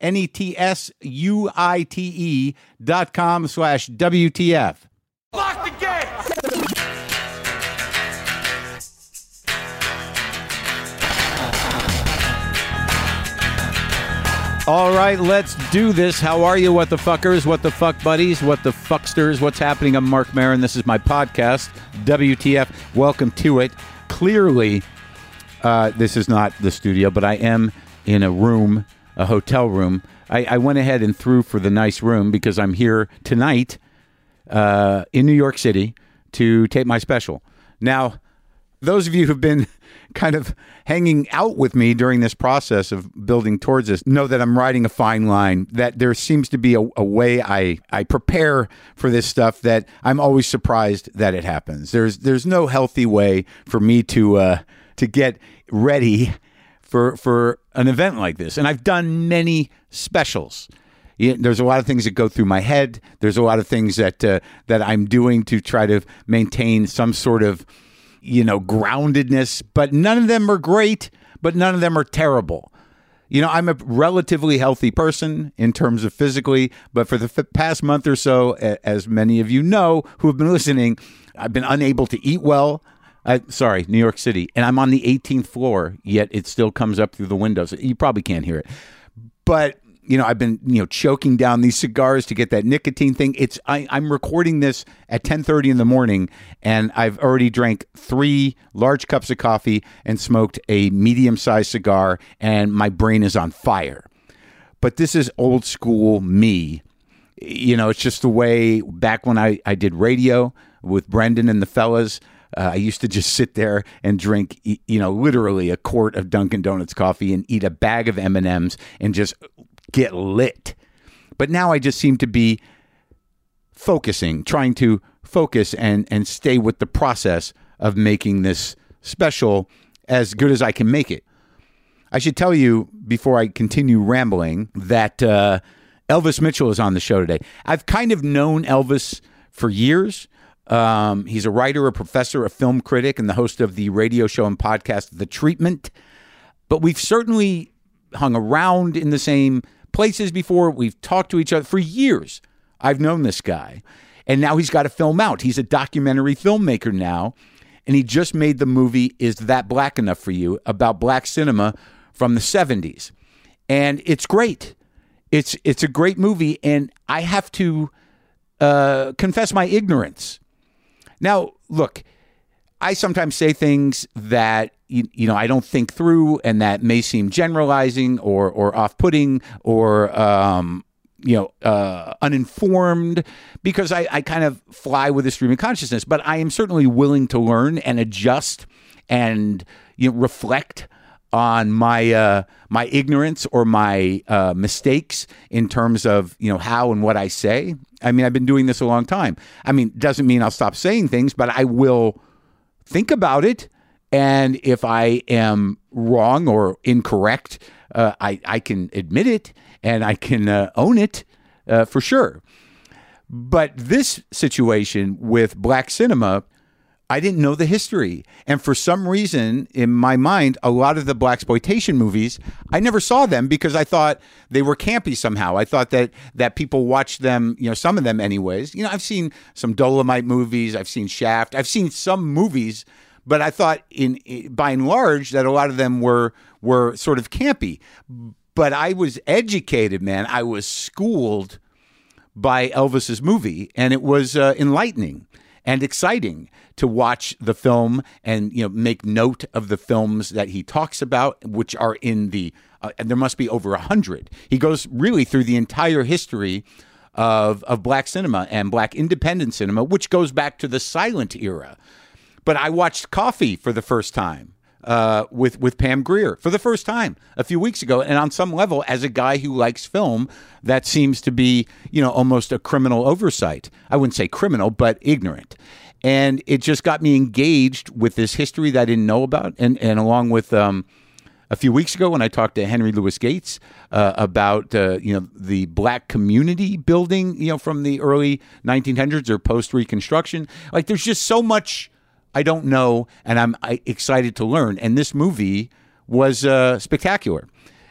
N E T S U I T E dot com slash WTF. Lock the gate! All right, let's do this. How are you, what the fuckers, what the fuck buddies, what the fucksters? What's happening? I'm Marc Maron. This is my podcast, WTF. Welcome to it. Clearly, uh, this is not the studio, but I am in a room a hotel room. I, I went ahead and threw for the nice room because I'm here tonight uh, in New York City to tape my special. Now, those of you who've been kind of hanging out with me during this process of building towards this know that I'm riding a fine line, that there seems to be a, a, way I, I prepare for this stuff that I'm always surprised that it happens. There's there's no healthy way for me to uh, to get ready for for an event like this. And I've done many specials. there's a lot of things that go through my head. There's a lot of things that uh, that I'm doing to try to maintain some sort of you know groundedness. But none of them are great. But none of them are terrible. You know, I'm a relatively healthy person in terms of physically, but for the f- past month or so, as many of you know who have been listening, I've been unable to eat well. I, sorry, New York City, and I'm on the 18th floor. Yet it still comes up through the windows. You probably can't hear it, but you know I've been you know choking down these cigars to get that nicotine thing. It's I, I'm recording this at 10:30 in the morning, and I've already drank three large cups of coffee and smoked a medium-sized cigar, and my brain is on fire. But this is old school me. You know, it's just the way back when I, I did radio with Brendan and the fellas. Uh, I used to just sit there and drink, you know, literally a quart of Dunkin' Donuts coffee and eat a bag of M and M's and just get lit. But now I just seem to be focusing, trying to focus and and stay with the process of making this special as good as I can make it. I should tell you before I continue rambling that uh, Elvis Mitchell is on the show today. I've kind of known Elvis for years. Um, he's a writer, a professor, a film critic, and the host of the radio show and podcast, The Treatment. But we've certainly hung around in the same places before. We've talked to each other for years. I've known this guy. And now he's got a film out. He's a documentary filmmaker now. And he just made the movie Is That Black Enough for You about black cinema from the 70s. And it's great. It's it's a great movie. And I have to uh, confess my ignorance now, look, I sometimes say things that you, you, know I don't think through, and that may seem generalizing or or off putting or um, you know uh, uninformed because I, I kind of fly with a stream of consciousness. But I am certainly willing to learn and adjust and you know, reflect on my uh, my ignorance or my uh, mistakes in terms of you know how and what I say. I mean, I've been doing this a long time. I mean, doesn't mean I'll stop saying things, but I will think about it. And if I am wrong or incorrect, uh, I I can admit it and I can uh, own it uh, for sure. But this situation with black cinema I didn't know the history. And for some reason, in my mind, a lot of the blaxploitation movies, I never saw them because I thought they were campy somehow. I thought that that people watched them, you know, some of them anyways. You know, I've seen some Dolomite movies, I've seen Shaft, I've seen some movies, but I thought in, in by and large that a lot of them were were sort of campy. But I was educated, man. I was schooled by Elvis's movie, and it was uh, enlightening and exciting to watch the film and you know make note of the films that he talks about, which are in the uh, and there must be over a hundred. He goes really through the entire history of of black cinema and black independent cinema, which goes back to the silent era. But I watched Coffy for the first time uh, with with Pam Grier for the first time a few weeks ago, and on some level, as a guy who likes film, that seems to be you know almost a criminal oversight. I wouldn't say criminal, but ignorant. And it just got me engaged with this history that I didn't know about, and and along with. Um, a few weeks ago, when I talked to Henry Louis Gates uh, about uh, you know the black community building, you know from the early 1900s or post Reconstruction, like there's just so much I don't know, and I'm excited to learn. And this movie was uh, spectacular.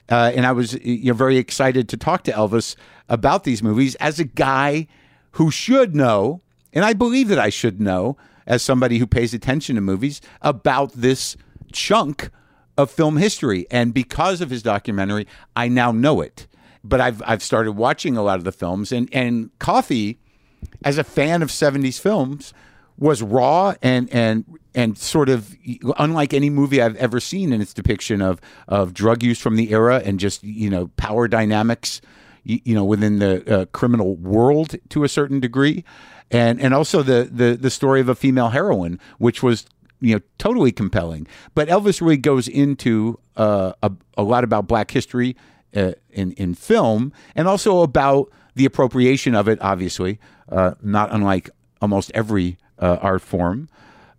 Uh, and I was you know, very excited to talk to Elvis about these movies as a guy who should know, and I believe that I should know, as somebody who pays attention to movies, about this chunk of film history. And because of his documentary, I now know it. But I've I've started watching a lot of the films, and and Coffy, as a fan of '70s films, was raw and and and sort of unlike any movie I've ever seen in its depiction of of drug use from the era and just you know power dynamics you, you know within the uh, criminal world to a certain degree. And and also the the the story of a female heroine which was you know totally compelling. But Elvis really goes into uh, a, a lot about black history uh, in in film and also about the appropriation of it obviously uh, not unlike almost every uh, art form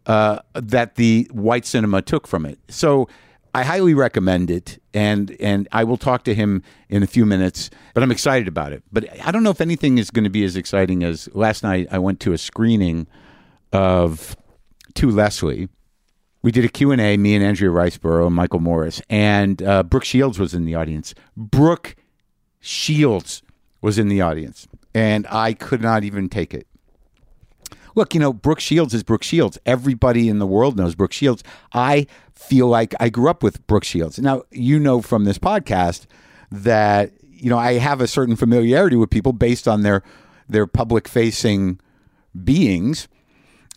uh, that the white cinema took from it. So I highly recommend it, and and I will talk to him in a few minutes. But I'm excited about it. But I don't know if anything is going to be as exciting as last night. I went to a screening of To Leslie. We did a Q&A, me and Andrea Riseborough and Michael Morris, and uh, Brooke Shields was in the audience. Brooke Shields was in the audience, and I could not even take it look, you know, Brooke Shields is Brooke Shields. Everybody in the world knows Brooke Shields. I feel like I grew up with Brooke Shields. Now, you know from this podcast that, you know, I have a certain familiarity with people based on their their public facing beings.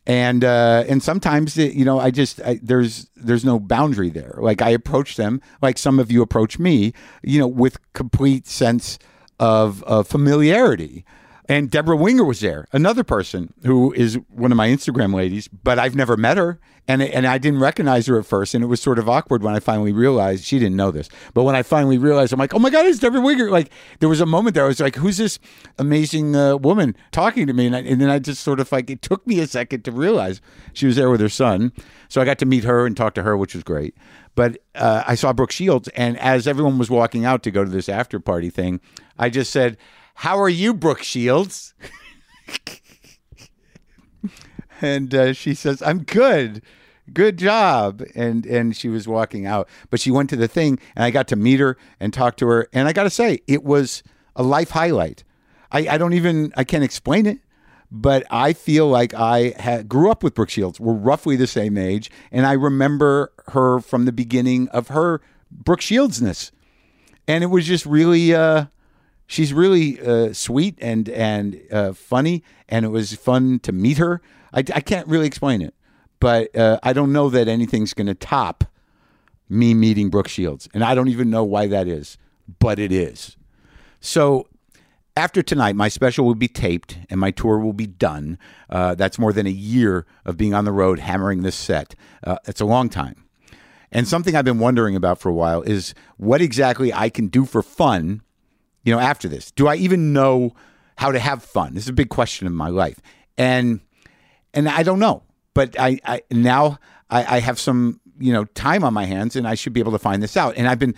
And uh, and sometimes you know I just I, there's there's no boundary there. Like I approach them like some of you approach me, you know, with complete sense of, of familiarity. And Debra Winger was there, another person who is one of my Instagram ladies, but I've never met her. And, and I didn't recognize her at first. And it was sort of awkward when I finally realized she didn't know this. But when I finally realized, I'm like, oh my God, it's Debra Winger. Like, there was a moment there I was like, who's this amazing uh, woman talking to me? And, I, and then I just sort of like, it took me a second to realize she was there with her son. So I got to meet her and talk to her, which was great. But uh, I saw Brooke Shields. And as everyone was walking out to go to this after party thing, I just said, how are you, Brooke Shields? and uh, she says, I'm good. Good job. And and she was walking out. But she went to the thing and I got to meet her and talk to her. And I gotta say, it was a life highlight. I, I don't even I can't explain it but I feel like I had, grew up with Brooke Shields. We're roughly the same age, and I remember her from the beginning of her Brooke Shieldsness, and it was just really, uh, she's really uh, sweet and and uh, funny, and it was fun to meet her. I, I can't really explain it, but uh, I don't know that anything's going to top me meeting Brooke Shields, and I don't even know why that is, but it is. So after tonight, my special will be taped and my tour will be done. Uh, that's more than a year of being on the road hammering this set. Uh, it's a long time. And something I've been wondering about for a while is what exactly I can do for fun you know, after this? Do I even know how to have fun? This is a big question in my life. And and I don't know. But I, I now I, I have some, you know, time on my hands and I should be able to find this out. And I've been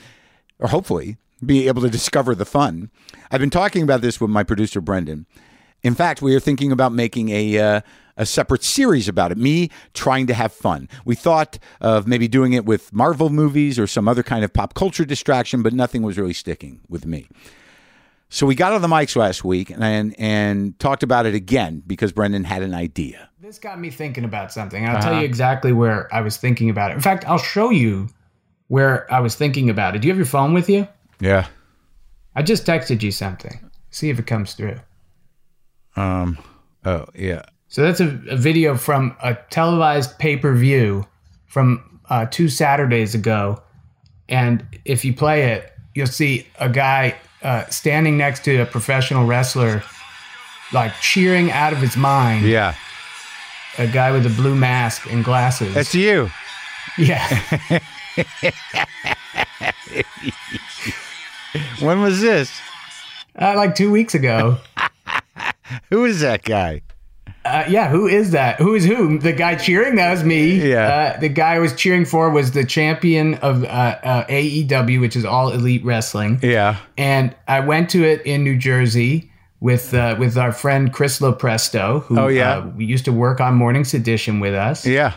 or hopefully be able to discover the fun. I've been talking about this with my producer Brendan. In fact, we are thinking about making a uh, a separate series about it. Me trying to have fun. We thought of maybe doing it with Marvel movies or some other kind of pop culture distraction, but nothing was really sticking with me. So we got on the mics last week and and talked about it again because Brendan had an idea. This got me thinking about something. I'll uh-huh. tell you exactly where I was thinking about it. In fact, I'll show you where I was thinking about it. Do you have your phone with you? Yeah. I just texted you something. See if it comes through. Um. Oh yeah. So that's a, a video from a televised pay per view from uh, two Saturdays ago, and if you play it, you'll see a guy uh, standing next to a professional wrestler, like cheering out of his mind. Yeah. A guy with a blue mask and glasses. That's you. Yeah. when was this? Uh, like two weeks ago. Who is that guy? Uh, yeah, who is that? Who is who? The guy cheering? That was me. Yeah. Uh, the guy I was cheering for was the champion of uh, uh AEW, which is All Elite Wrestling. Yeah. And I went to it in New Jersey with uh, with our friend Chris Lopresto, who Oh, yeah. uh, we used to work on Morning Edition with us. Yeah.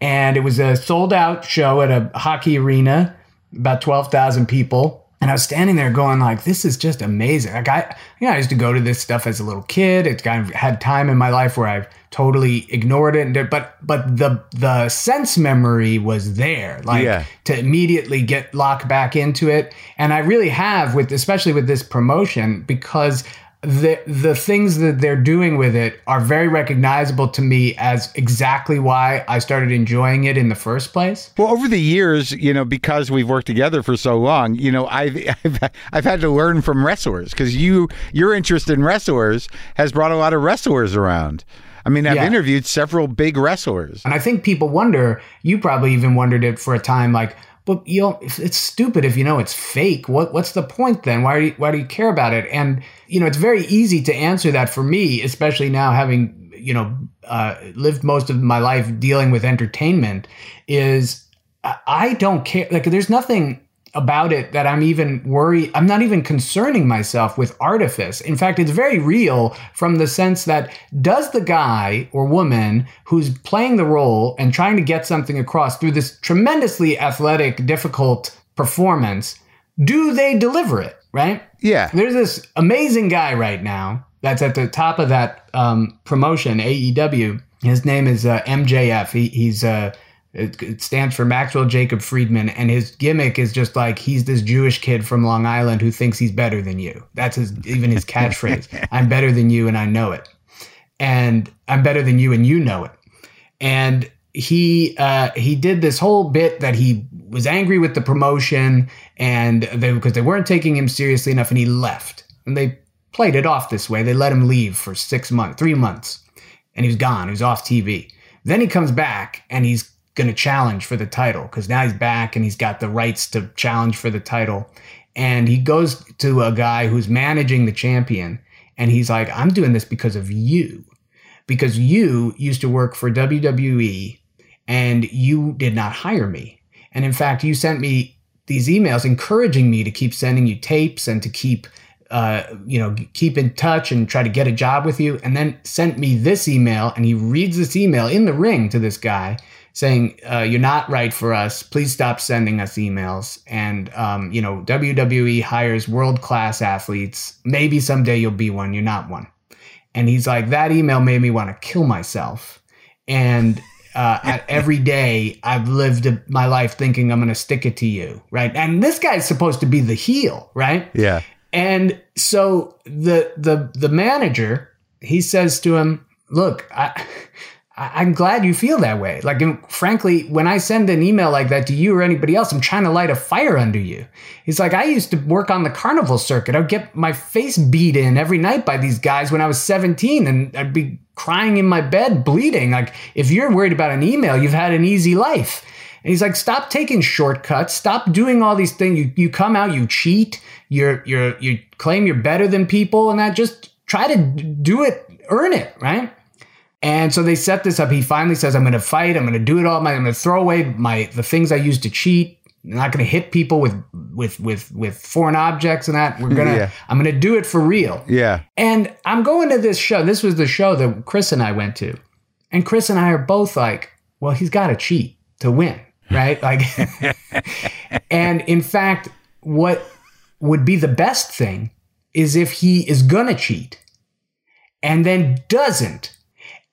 and it was a sold out show at a hockey arena, about 12,000 people. And I was standing there going like, this is just amazing. Like I, you know, I used to go to this stuff as a little kid. It's kind of had time in my life where I've totally ignored it. And did- but, but the, the sense memory was there, like Yeah. to immediately get locked back into it. And I really have with, especially with this promotion because the the things that they're doing with it are very recognizable to me as exactly why I started enjoying it in the first place. Well, over the years, you know, because we've worked together for so long, you know, I've I've, I've had to learn from wrestlers because you your interest in wrestlers has brought a lot of wrestlers around. I mean, I've Yeah. interviewed several big wrestlers. And I think people wonder, you probably even wondered it for a time like, but you know, it's stupid if you know it's fake. What what's the point then? Why do you, why do you care about it? And you know, it's very easy to answer that for me, especially now having you know uh, lived most of my life dealing with entertainment. Is I- I don't care. Like, there's nothing about it that I'm even worried. I'm not even concerning myself with artifice. In fact, it's very real from the sense that does the guy or woman who's playing the role and trying to get something across through this tremendously athletic, difficult performance, do they deliver it? Right? Yeah. There's this amazing guy right now that's at the top of that um, promotion, AEW. His name is uh, MJF. He, he's uh, it, it stands for Maxwell Jacob Friedman, and his gimmick is just like he's this Jewish kid from Long Island who thinks he's better than you. That's his even his catchphrase. I'm better than you, and I know it. And I'm better than you, and you know it. And he uh, he did this whole bit that he was angry with the promotion and they because they weren't taking him seriously enough, and he left. And they played it off this way. They let him leave for six months, three months, and he was gone. He was off TV. Then he comes back and he's going to challenge for the title because now he's back and he's got the rights to challenge for the title. And he goes to a guy who's managing the champion and he's like, I'm doing this because of you. Because you used to work for WWE and you did not hire me. And in fact, you sent me these emails encouraging me to keep sending you tapes and to keep uh, you know, keep in touch and try to get a job with you. And then sent me this email, and he reads this email in the ring to this guy saying, uh, "You're not right for us. Please stop sending us emails." And um, you know, WWE hires world class athletes. Maybe someday you'll be one. You're not one. And he's like, that email made me want to kill myself. And uh, at every day I've lived my life thinking I'm going to stick it to you, right? And this guy's supposed to be the heel, right? Yeah. And so the the the manager he says to him, "Look, I." I- I'm glad you feel that way. Like, frankly, when I send an email like that to you or anybody else, I'm trying to light a fire under you. He's like, I used to work on the carnival circuit. I'd get my face beat in every night by these guys when I was 17, and I'd be crying in my bed, bleeding. Like, if you're worried about an email, you've had an easy life. And he's like, stop taking shortcuts. Stop doing all these things. You you come out, you cheat, you're you're you claim you're better than people, and that just try to do it, earn it, right? And so they set this up. He finally says, "I'm going to fight. I'm going to do it all. My, I'm going to throw away my the things I used to cheat. I'm not going to hit people with with with with foreign objects and that. We're gonna. Yeah. I'm going to do it for real." Yeah. And I'm going to this show. This was the show that Chris and I went to. And Chris and I are both like, well, he's got to cheat to win, right? Like, and in fact, what would be the best thing is if he is going to cheat and then doesn't.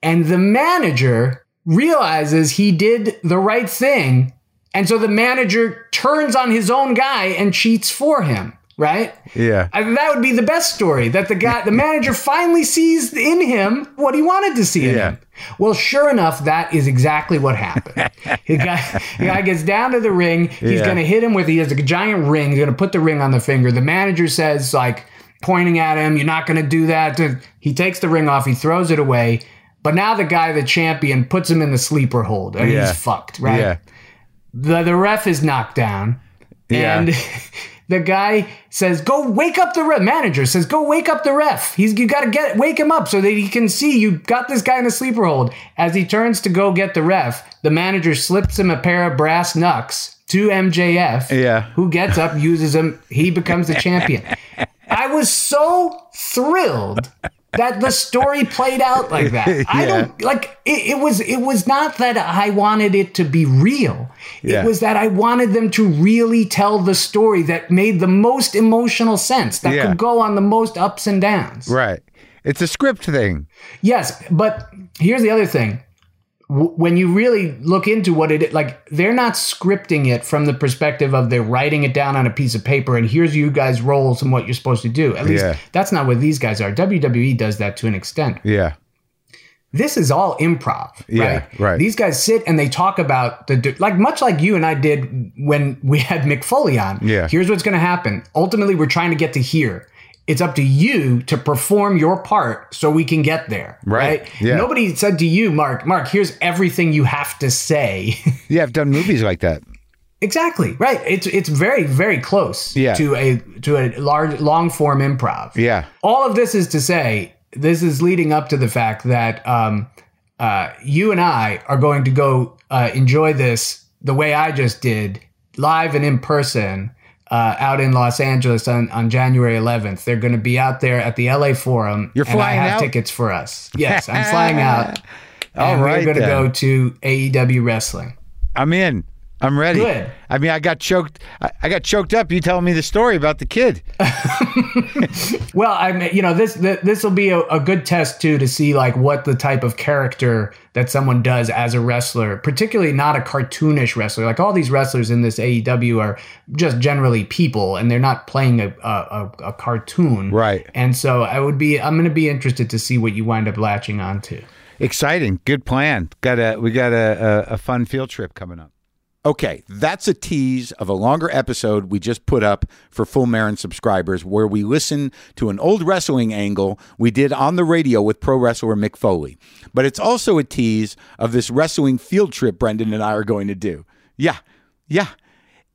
And the manager realizes he did the right thing. And so the manager turns on his own guy and cheats for him right? Yeah. I mean, that would be the best story that the guy, the manager finally sees in him what he wanted to see in Yeah. him. Well, sure enough, that is exactly what happened. the, guy, the guy gets down to the ring. He's Yeah. going to hit him with, he has a giant ring. He's going to put the ring on the finger. The manager says, like, pointing at him, you're not going to do that. He takes the ring off. He throws it away. But now the guy, the champion, puts him in the sleeper hold. And Yeah. he's fucked, right? Yeah. the the ref is knocked down, and the guy says, "Go wake up the ref." Manager says, "Go wake up the ref. He's you got to get wake him up so that he can see you got this guy in a sleeper hold." As he turns to go get the ref, the manager slips him a pair of brass knucks to MJF. Yeah. who gets up, uses them, he becomes the champion. I was so thrilled that the story played out like that. I Yeah. don't like it, it was it was not that I wanted it to be real. Yeah. It was that I wanted them to really tell the story that made the most emotional sense, that Yeah. could go on the most ups and downs. Right. It's a script thing. Yes, but here's the other thing. W- When you really look into what it like, they're not scripting it from the perspective of they're writing it down on a piece of paper and here's you guys' roles and what you're supposed to do. At least Yeah. that's not what these guys are. WWE does that to an extent. Yeah. This is all improv, Yeah, right? right. These guys sit and they talk about the like much like you and I did when we had Mick Foley on. Yeah. Here's what's going to happen. Ultimately, we're trying to get to here. It's up to you to perform your part so we can get there. Right. Right. Yeah. Nobody said to you, Mark, Mark, here's everything you have to say. Yeah, I've done movies like that. exactly. Right. It's it's very, very close Yeah. to a to a large long form improv Yeah. all of this is to say this is leading up to the fact that um, uh, you and I are going to go uh, enjoy this the way I just did, live and in person, uh, out in Los Angeles on, on January 11th. They're going to be out there at the LA Forum. You're and flying I have out? tickets for us. Yes, I'm flying out. All and right, we're going to go to AEW Wrestling. I'm in. I'm ready. Good. I mean, I got choked. I, got choked up. You telling me the story about the kid? Well, I mean, you know, this this will be a, a good test too to see like what the type of character that someone does as a wrestler, particularly not a cartoonish wrestler. Like all these wrestlers in this AEW are just generally people, and they're not playing a a, a, a cartoon, Right. And so I would be, I'm going to be interested to see what you wind up latching onto. Exciting. Good plan. Got a we got a, a, a fun field trip coming up. Okay, that's a tease of a longer episode we just put up for Full Marin subscribers where we listen to an old wrestling angle we did on the radio with pro wrestler Mick Foley. But it's also a tease of this wrestling field trip Brendan and I are going to do. Yeah, yeah.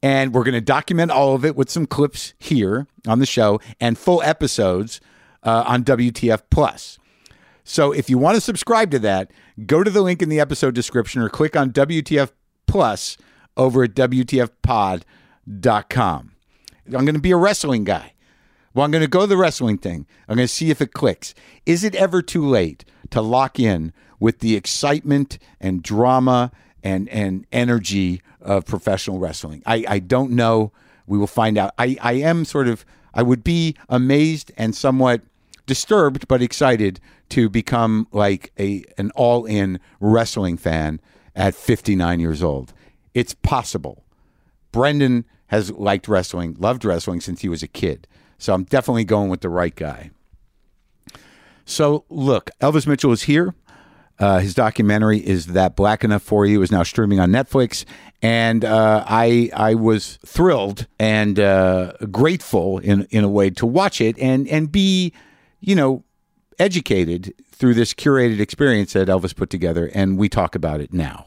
And we're going to document all of it with some clips here on the show and full episodes uh, on WTF Plus. So if you want to subscribe to that, go to the link in the episode description or click on WTF Plus over at WTFpod.com. I'm going to be a wrestling guy. Well, I'm going to go the wrestling thing. I'm going to see if it clicks. Is it ever too late to lock in with the excitement and drama and, and energy of professional wrestling? I, I don't know. We will find out. I, I am sort of, I would be amazed and somewhat disturbed but excited to become like a an all-in wrestling fan at 59 years old. It's possible. Brendan has liked wrestling, loved wrestling since he was a kid. So I'm definitely going with the right guy. So look, Elvis Mitchell is here. Uh, his documentary is that black enough for you is now streaming on Netflix, and uh, I I was thrilled and uh, grateful in in a way to watch it and and be, you know, educated through this curated experience that Elvis put together, and we talk about it now.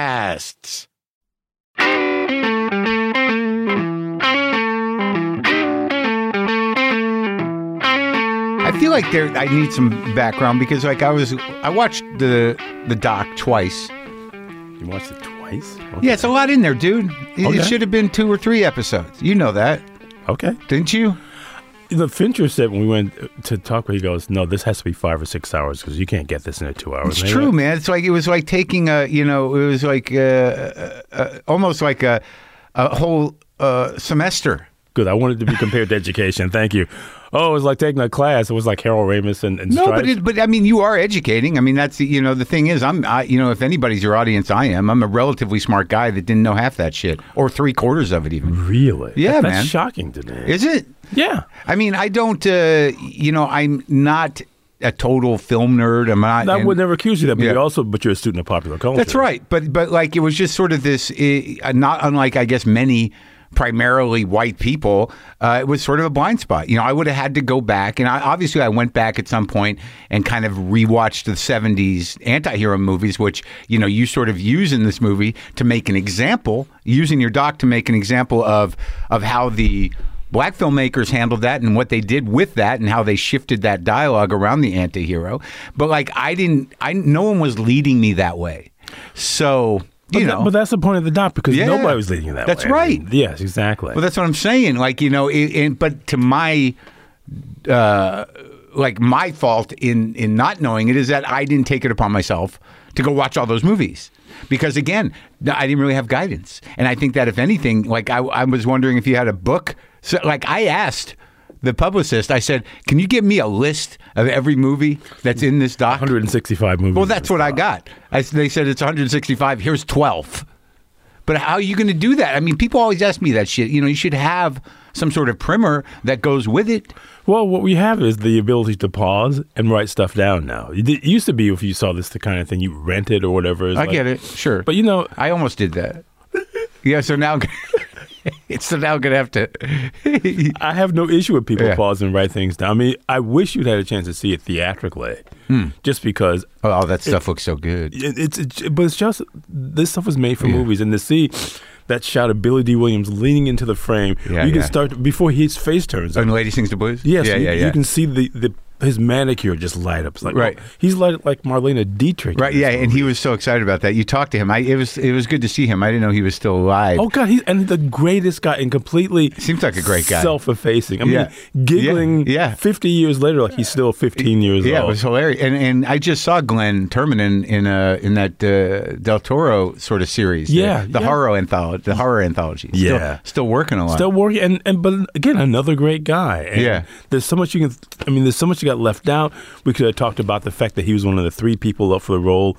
podcasts. I feel like there. I need some background because, like, I was, I watched the the doc twice. You watched it twice? Yeah, it's a lot in there, dude. It, Okay. it should have been two or three episodes. You know that, Okay. didn't you? The Fincher said when we went to talk, he goes, "No, this has to be five or six hours because you can't get this in two hours." It's true, man. It's like it was like taking a, you know, it was like uh, uh, uh, almost like a a whole uh, semester. Good. I wanted to be compared to education. Thank you. Oh, it was like taking a class. It was like Harold Ramis and, and No, but it, but I mean, you are educating. I mean, that's the- you know the thing is, I'm I, you know if anybody's your audience, I am. I'm a relatively smart guy that didn't know half that shit or three quarters of it even. really? Yeah, That- man. That's shocking to me. Is it? yeah. I mean, I don't. Uh, you know, I'm not a total film nerd. I'm not. I and- would never accuse you of that, but Yeah. you're also, but you're a student of popular culture. That's right, but but like it was just sort of this, uh, not unlike I guess many primarily white people. Uh, it was sort of a blind spot. You know, I would have had to go back, and I, obviously I went back at some point and kind of rewatched the '70s anti-hero movies, which you know you sort of use in this movie to make an example, using your doc to make an example of of how the black filmmakers handled that and what they did with that and how they shifted that dialogue around the anti-hero but like i didn't i no one was leading me that way so But, you that- know but that's the point of the doc because Yeah. nobody was leading you that That's way. I mean, right. yes, exactly. well that's what i'm saying like you know it, it, but to my uh like my fault in in not knowing it is that i didn't take it upon myself to go watch all those movies because again i didn't really have guidance and i think that if anything like i, I was wondering if you had a book so like i asked the publicist i said can you give me a list of every movie that's in this doc 165 movies. well that's what i got I, they said it's 165 here's 12 but how are you going to do that? I mean, people always ask me that shit. You know, you should have some sort of primer that goes with it. Well, what we have is the ability to pause and write stuff down now. It it used to be if you saw this the kind of thing you rented or whatever. I like- get it, sure. But you know, I almost did that. yeah, so now, so now I'm to have to. I have no issue with people Yeah. pausing and write things down. I mean, I wish you'd had a chance to see it theatrically, Hmm. just because oh, that stuff looks so good. it, it's, it's. But it's just this stuff was made for movies, and to see that shot of Billy Dee Williams leaning into the frame, Yeah, you can start before his face turns. And Lady Sings the Blues? Yes, Yeah, you, yeah, yeah. you can see the, the his manicure just light up. It's like, Right. oh, he's like like Marlene Dietrich. Right, yeah, and he was so excited about that. You talked to him. I it was it was good to see him. I didn't know he was still alive. Oh God, he's and the greatest guy and completely Seems like a great guy. self-effacing. I Yeah. mean, giggling. Yeah, yeah. fifty years later, like he's still fifteen years old. Yeah, it was hilarious. And and I just saw Glynn Turman in uh in that uh, Del Toro sort of series. the- Yeah, the, yeah. horror anthology. The horror anthology. Still, Yeah. still working a lot. Still working, and, and but again, another great guy. And Yeah. there's so much you can. I mean, there's so much you got left out. We could have talked about the fact that he was one of the three people up for the role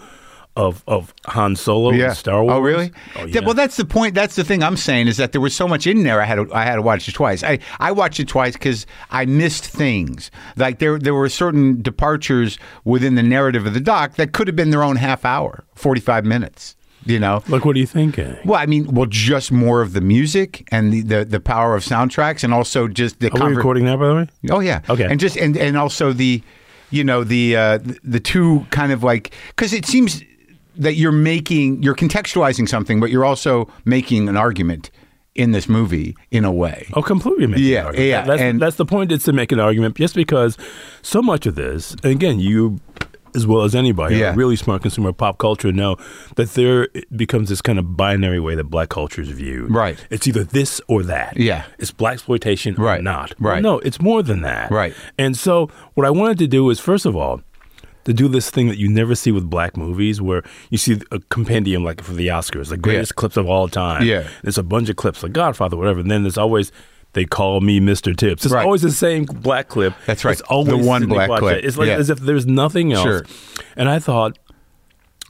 of of Han Solo in. Star oh, Wars. Oh, really? Oh, Yeah, yeah. well, that's the point. That's the thing I'm saying is that there was so much in there. I had to, I had to watch it twice. I, I watched it twice because I missed things. Like there there were certain departures within the narrative of the doc that could have been their own half hour, 45 minutes. You know. Like, what are you thinking? Well, I mean, well, just more of the music and the, the, the power of soundtracks, and also just the Are we recording now, by the way? Oh yeah. Okay. And just and and also the, you know the uh, the two kind of like because it seems that you're making you're contextualizing something, but you're also making an argument in this movie in a way. Oh, completely make Yeah, an argument. yeah, That's, and- that's the point. Is to make an argument, just because so much of this, and again, you as well as anybody, Yeah. a really smart consumer of pop culture, know that there becomes this kind of binary way that black culture is viewed. Right. It's either this or that. Yeah. It's blaxploitation or Right, not. right. no, it's more than that. Right. And so, what I wanted to do is, first of all. To do this thing that you never see with black movies, where you see a compendium like for the Oscars, the greatest clips of all time. Yeah. There's a bunch of clips, like Godfather, whatever. And then there's always they call me Mr. Tibbs. It's Right. always the same black clip. That's right. It's always The one black clip. It's like Yeah. as if there's nothing else. Sure. And I thought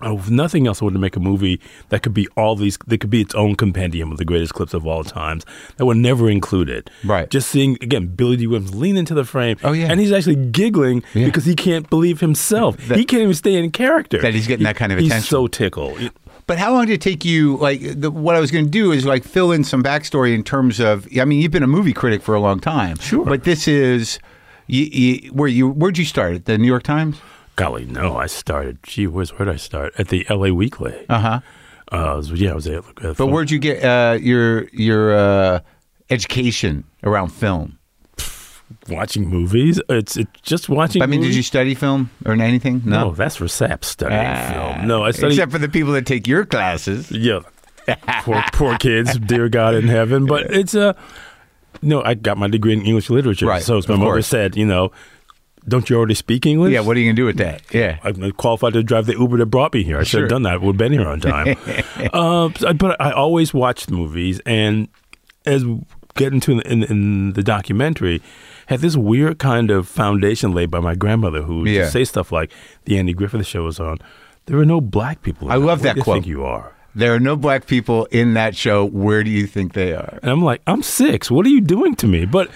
Oh, if nothing else, I wanted to make a movie that could be all these. That could be its own compendium of the greatest clips of all times that were never included. Right. Just seeing again Billy Dee Williams lean into the frame. Oh, yeah. And he's actually giggling Yeah. because he can't believe himself. That- he can't even stay in character. That he's getting that kind of He's attention. so tickled. But how long did it take you? Like, the, what I was going to do is like fill in some backstory in terms of. I mean, you've been a movie critic for a long time. Sure. But this is, you, you, where you where'd you start? At the New York Times. Golly, no! I started. Gee, where's where'd I start? At the L.A. Weekly. Uh huh. Uh, was- yeah, I was at. But where'd you get uh, your your uh, education around film? Watching movies. It's it's just watching. I mean, did you study film or anything? No, that's for SAP studying Ah, film. No, I studied. Except for the people that take your classes. Yeah. poor, poor kids, dear God in heaven. But it's a. no, I got my degree in English literature. Right, So my mother said, you know, don't you already speak English? Yeah, what are you gonna do with that? Yeah. I'm qualified to drive the Uber that brought me here. I should Sure. have done that. Would have been here on time. uh, but I always watched movies, and as getting into in, in the documentary, had this weird kind of foundation laid by my grandmother, who would Yeah. say stuff like, "The Andy Griffith Show was on." There are no black people. In I that. love Where that do you quote. Think you are. There are no black people in that show. Where do you think they are? And I'm like, I'm six. What are you doing to me? But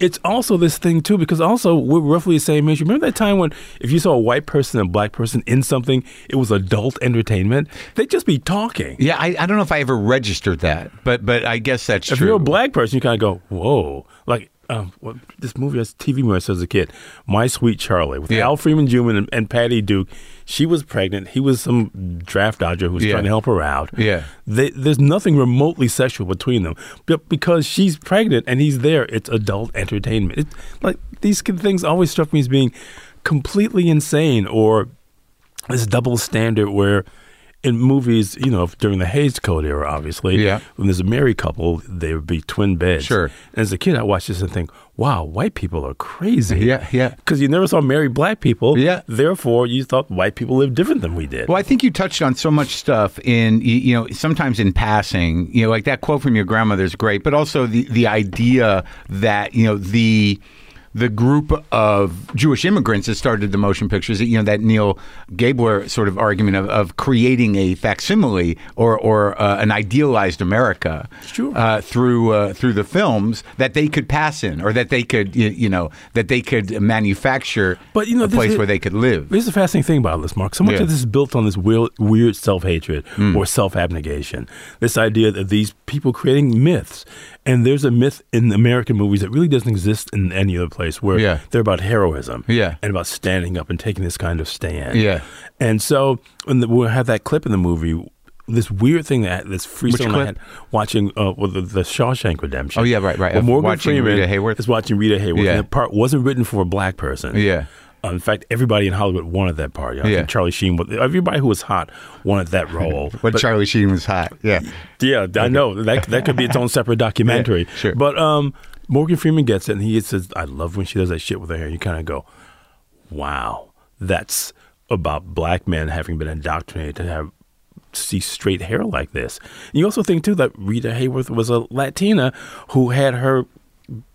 it's also this thing too, because also we're roughly the same age. Remember that time when if you saw a white person and a black person in something, it was adult entertainment? They'd just be talking. Yeah, I, I don't know if I ever registered that, but but I guess that's If true. you're a black person, you kind of go, whoa. Like um, what, this movie, this TV movie I saw as a kid, My Sweet Charlie, with Yeah. Al Freeman Jr. and, and Patty Duke. She was pregnant. He was some draft dodger who was Yeah. trying to help her out. Yeah. They, there's nothing remotely sexual between them. But because she's pregnant and he's there, it's adult entertainment. It, like these things always struck me as being completely insane or this double standard where in movies, you know, during the Hays Code era, obviously, Yeah. when there's a married couple, there would be twin beds. Sure. And as a kid, I watched this and think, wow, white people are crazy. Yeah, yeah. Because you never saw married black people. Yeah. Therefore, you thought white people lived different than we did. Well, I think you touched on so much stuff in you, you know sometimes in passing. You know, like that quote from your grandmother is great, but also the the idea that you know the the group of Jewish immigrants that started the motion pictures. You know that Neal Gabler sort of argument of, of creating a facsimile or or uh, an idealized America Sure. uh, through uh, through the films that they could pass in or that they could you, know that they could manufacture But, you know, a place is- where they could live. Here's the fascinating thing about this, Mark. So much Yeah. of this is built on this weird, weird self hatred Hmm. or self abnegation. This idea that these people creating myths, and there's a myth in American movies that really doesn't exist in any other place, where Yeah. they're about heroism, Yeah. and about standing up and taking this kind of stand, Yeah. And so when the, we have that clip in the movie. This weird thing that this freestyle I clip? had watching uh, well, the, the Shawshank Redemption. Oh, yeah, right, right. Morgan watching Freeman Rita Hayworth? is watching Rita Hayworth. Yeah. And that part wasn't written for a black person. Yeah. Uh, in fact, everybody in Hollywood wanted that part. I Yeah. Charlie Sheen, was- everybody who was hot wanted that role. When But- Charlie Sheen was hot, yeah. yeah, I know that that could be its own separate documentary. Yeah, sure. But um, Morgan Freeman gets it, and he says, "I love when she does that shit with her hair." You kind of go, "Wow, that's about black men having been indoctrinated to have." See straight hair like this. You also think too that Rita Hayworth was a Latina who had her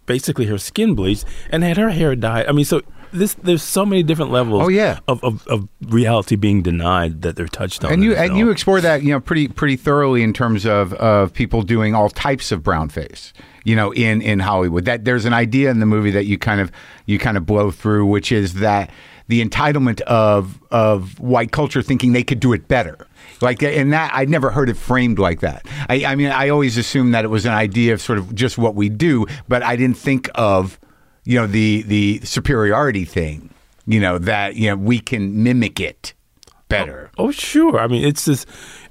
basically her skin bleached and had her hair dyed. I mean, so this there's so many different levels. Oh, yeah. of, of, of reality being denied that they're touched on. And you and you explore that you know pretty pretty thoroughly in terms of of people doing all types of brown face. You know, in in Hollywood, that there's an idea in the movie that you kind of you kind of blow through, which is that the entitlement of of white culture thinking they could do it better. Like and that I'd never heard it framed like that. I, I mean, I always assumed that it was an idea of sort of just what we do, but I didn't think of you know the the superiority thing. You know that you know we can mimic it better. Oh, oh sure. I mean, it's this.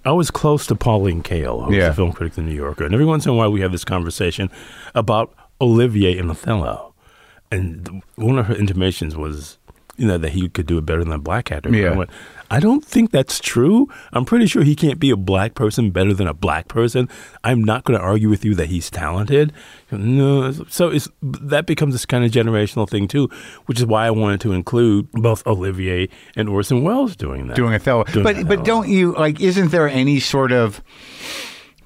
I was close to Pauline Kael, who's Yeah. a film critic in New Yorker, and every once in a while we have this conversation about Olivier in Othello, and one of her intimations was, you know, that he could do it better than a black actor. Yeah. I went, I don't think that's true. I'm pretty sure he can't be a black person better than a black person. I'm not going to argue with you that he's talented. No, so it's that becomes this kind of generational thing too, which is why I wanted to include both Olivier and Orson Welles doing that. doing Othello. Doing but Othello. but don't you like? Isn't there any sort of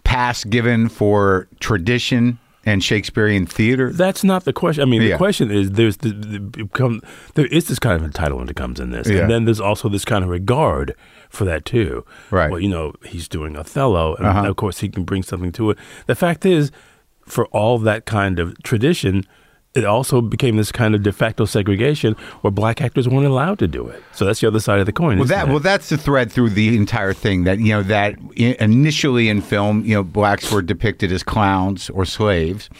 pass given for tradition and Shakespearean theater. That's not the question. I mean, Yeah. the question is there's the, the become there is this kind of entitlement that comes in this, Yeah. and then there's also this kind of regard for that too. Right. Uh-huh. Well, you know, he's doing Othello, and of course he can bring something to it. The fact is, for all that kind of tradition. It also became this kind of de facto segregation where black actors weren't allowed to do it. So that's the other side of the coin. Well, that well, that's the thread through the entire thing. That you know that initially in film, you know, blacks were depicted as clowns or slaves,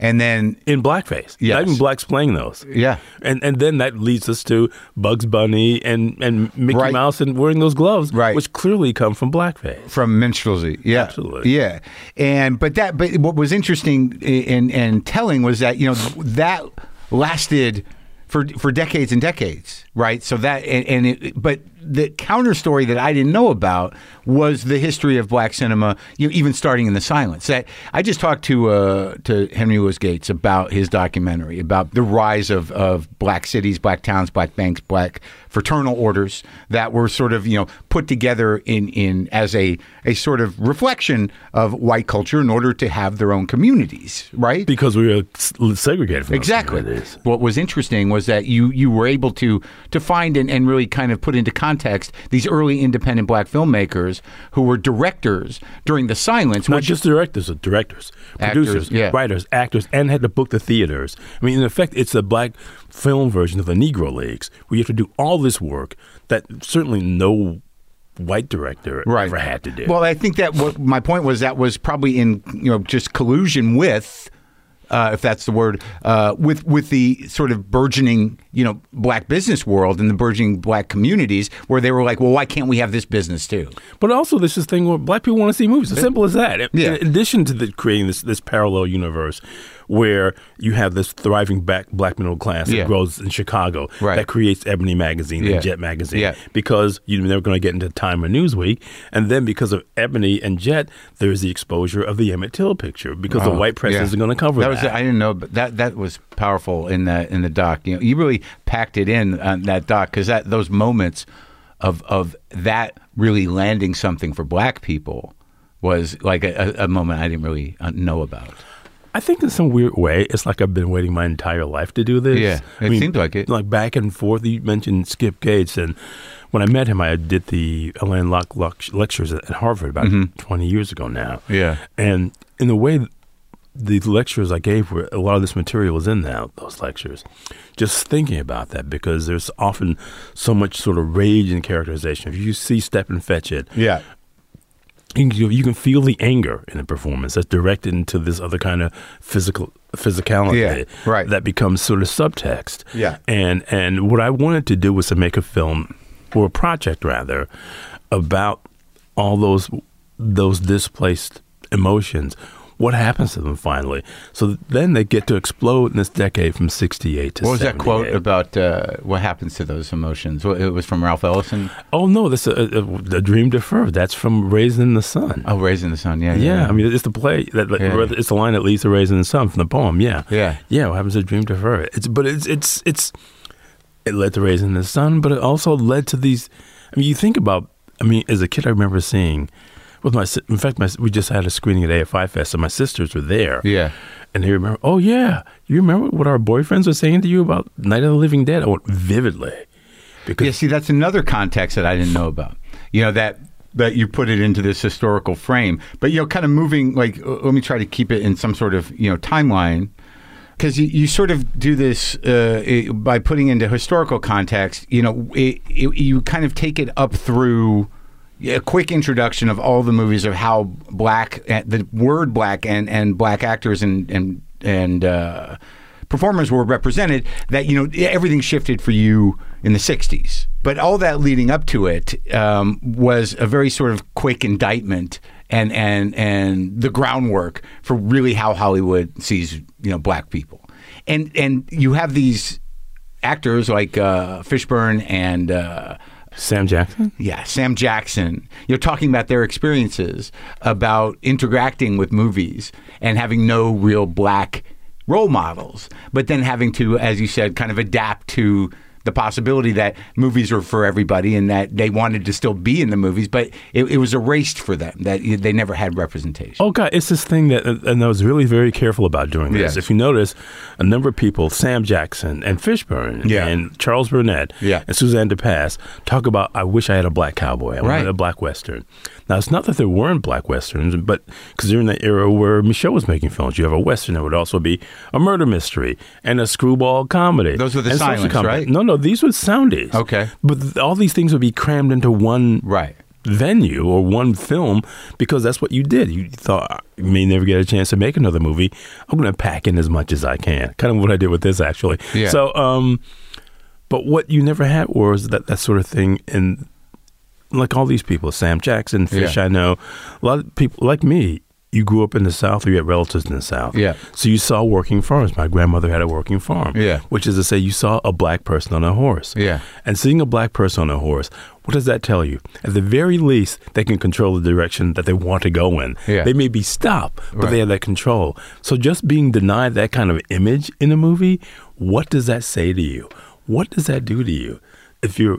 and then in blackface. Yes. Not even blacks playing those. Yeah. And and then that leads us to Bugs Bunny and, and Mickey Right. Mouse and wearing those gloves, Right. which clearly come from blackface. from minstrelsy. Yeah, Absolutely. Yeah, and but that but what was interesting and and telling was that you know that lasted for for decades and decades, right? So that and, and it, but the counter story that I didn't know about was the history of black cinema, you know, even starting in the silence. That I just talked to uh, to Henry Louis Gates about his documentary about the rise of of black cities, black towns, black banks, black fraternal orders that were sort of you know put together in in as a a sort of reflection of white culture in order to have their own communities, right? Because we were segregated from Exactly. What was interesting was that you you were able to to find and, and really kind of put into context these early independent black filmmakers who were directors during the silence, Not which just directors, but directors, Actors, producers, yeah. writers, actors, and had to book the theaters. I mean, in effect, it's a black film version of the Negro Leagues, where you have to do all this work that certainly no white director ever had to do. Well, I think that what my point was that was probably in you know just collusion with. Uh, if that's the word, uh, with with the sort of burgeoning, you know, black business world and the burgeoning black communities, where they were like, well, why can't we have this business too? But also, this is thing where black people want to see movies. As simple as that. In- Yeah. In addition to the, creating this this parallel universe where you have this thriving back black middle class that grows in Chicago Right. that creates Ebony magazine Yeah. and Jet magazine Yeah. because you're never going to get into Time or Newsweek, and then because of Ebony and Jet, there's the exposure of the Emmett Till picture because the Oh, white press yeah. isn't going to cover that. was I didn't know, but that that was powerful in the in the doc. You know, you really packed it in on that doc because that those moments of of that really landing something for black people was like a, a a moment I didn't really uh, know about. I think in some weird way, it's like I've been waiting my entire life to do this. Yeah, I it seemed like it. Like back and forth. You mentioned Skip Gates, and when I met him, I did the Alain Locke lec- lectures at Harvard about 20 years ago now. Mm-hmm. Yeah. And in the way the lectures I gave were a lot of this material was in now, those lectures. Just thinking about that because there's often so much sort of rage in characterization. If you see Stepin Fetchit, Yeah, you can, you can feel the anger in the performance that's directed into this other kind of physical physicality Yeah, right. that becomes sort of subtext Yeah. and and what i wanted to do was to make a film or a project rather about all those those displaced emotions what happens to them finally so then they get to explode in this decade from 68 to what was that quote about? Uh, what happens to those emotions? It was from Ralph Ellison. oh no this is a, a, a dream deferred that's from Raisin in the Sun Oh, Raisin in the Sun. Yeah, Yeah, I mean, it's the play that that- Yeah. it's the line that leads to "Raisin in the Sun" from the poem. Yeah, Yeah. yeah. What happens to dream Deferred? It's but it's it's it's it led to "Raisin in the Sun," but it also led to these. I mean, you think about. I mean, as a kid, I remember seeing with my. In fact, my we just had a screening at AFI Fest, and my sisters were there. Yeah. and they remember. Oh yeah, you remember what our boyfriends were saying to you about Night of the Living Dead? I went vividly because Yeah, see, that's another context that I didn't know about. You know that that you put it into this historical frame, but you know, kind of moving. Like, let me try to keep it in some sort of you know timeline, because you, you sort of do this uh, i by putting into historical context. You know, it, it, you kind of take it up through. A quick introduction of all the movies of how black, uh, the word black, and, and black actors and and and uh, performers were represented that you know everything shifted for you in the 60s but all that leading up to it um, was a very sort of quick indictment and and and the groundwork for really how hollywood sees you know black people. And and you have these actors like uh, fishburne and uh, Sam Jackson. yeah, Sam Jackson. You're talking about their experiences about interacting with movies and having no real black role models, but then having to, as you said, kind of adapt to the possibility that movies were for everybody and that they wanted to still be in the movies, but it, it was erased for them that they never had representation. Oh God, it's this thing that, uh, and I was really very careful about doing this. Yes. If you notice, a number of people, Sam Jackson and Fishburne, Yeah. and Charles Burnett, Yeah. and Suzanne de Passe talk about, I wish I had a black cowboy. I wanted Right. a black western. Now it's not that there weren't black westerns, but because in the era where Micheaux was making films, you have a western that would also be a murder mystery and a screwball comedy. Those were the and social silents, comedy. right? No, no, these were soundies. Okay. but th- all these things would be crammed into one Right. venue or one film because that's what you did. You thought you may never get a chance to make another movie. I'm going to pack in as much as I can. Kind of what I did with this actually. Yeah. So, um, but what you never had was that that sort of thing in like all these people, Sam Jackson, Fish, Yeah. I know, a lot of people like me. You grew up in the South, or you had relatives in the South. Yeah. So you saw working farms. My grandmother had a working farm. Yeah. Which is to say, you saw a black person on a horse. Yeah. And seeing a black person on a horse, what does that tell you? At the very least, they can control the direction that they want to go in. Yeah. They may be stopped, but Right. they have that control. So just being denied that kind of image in a movie, what does that say to you? What does that do to you? If you're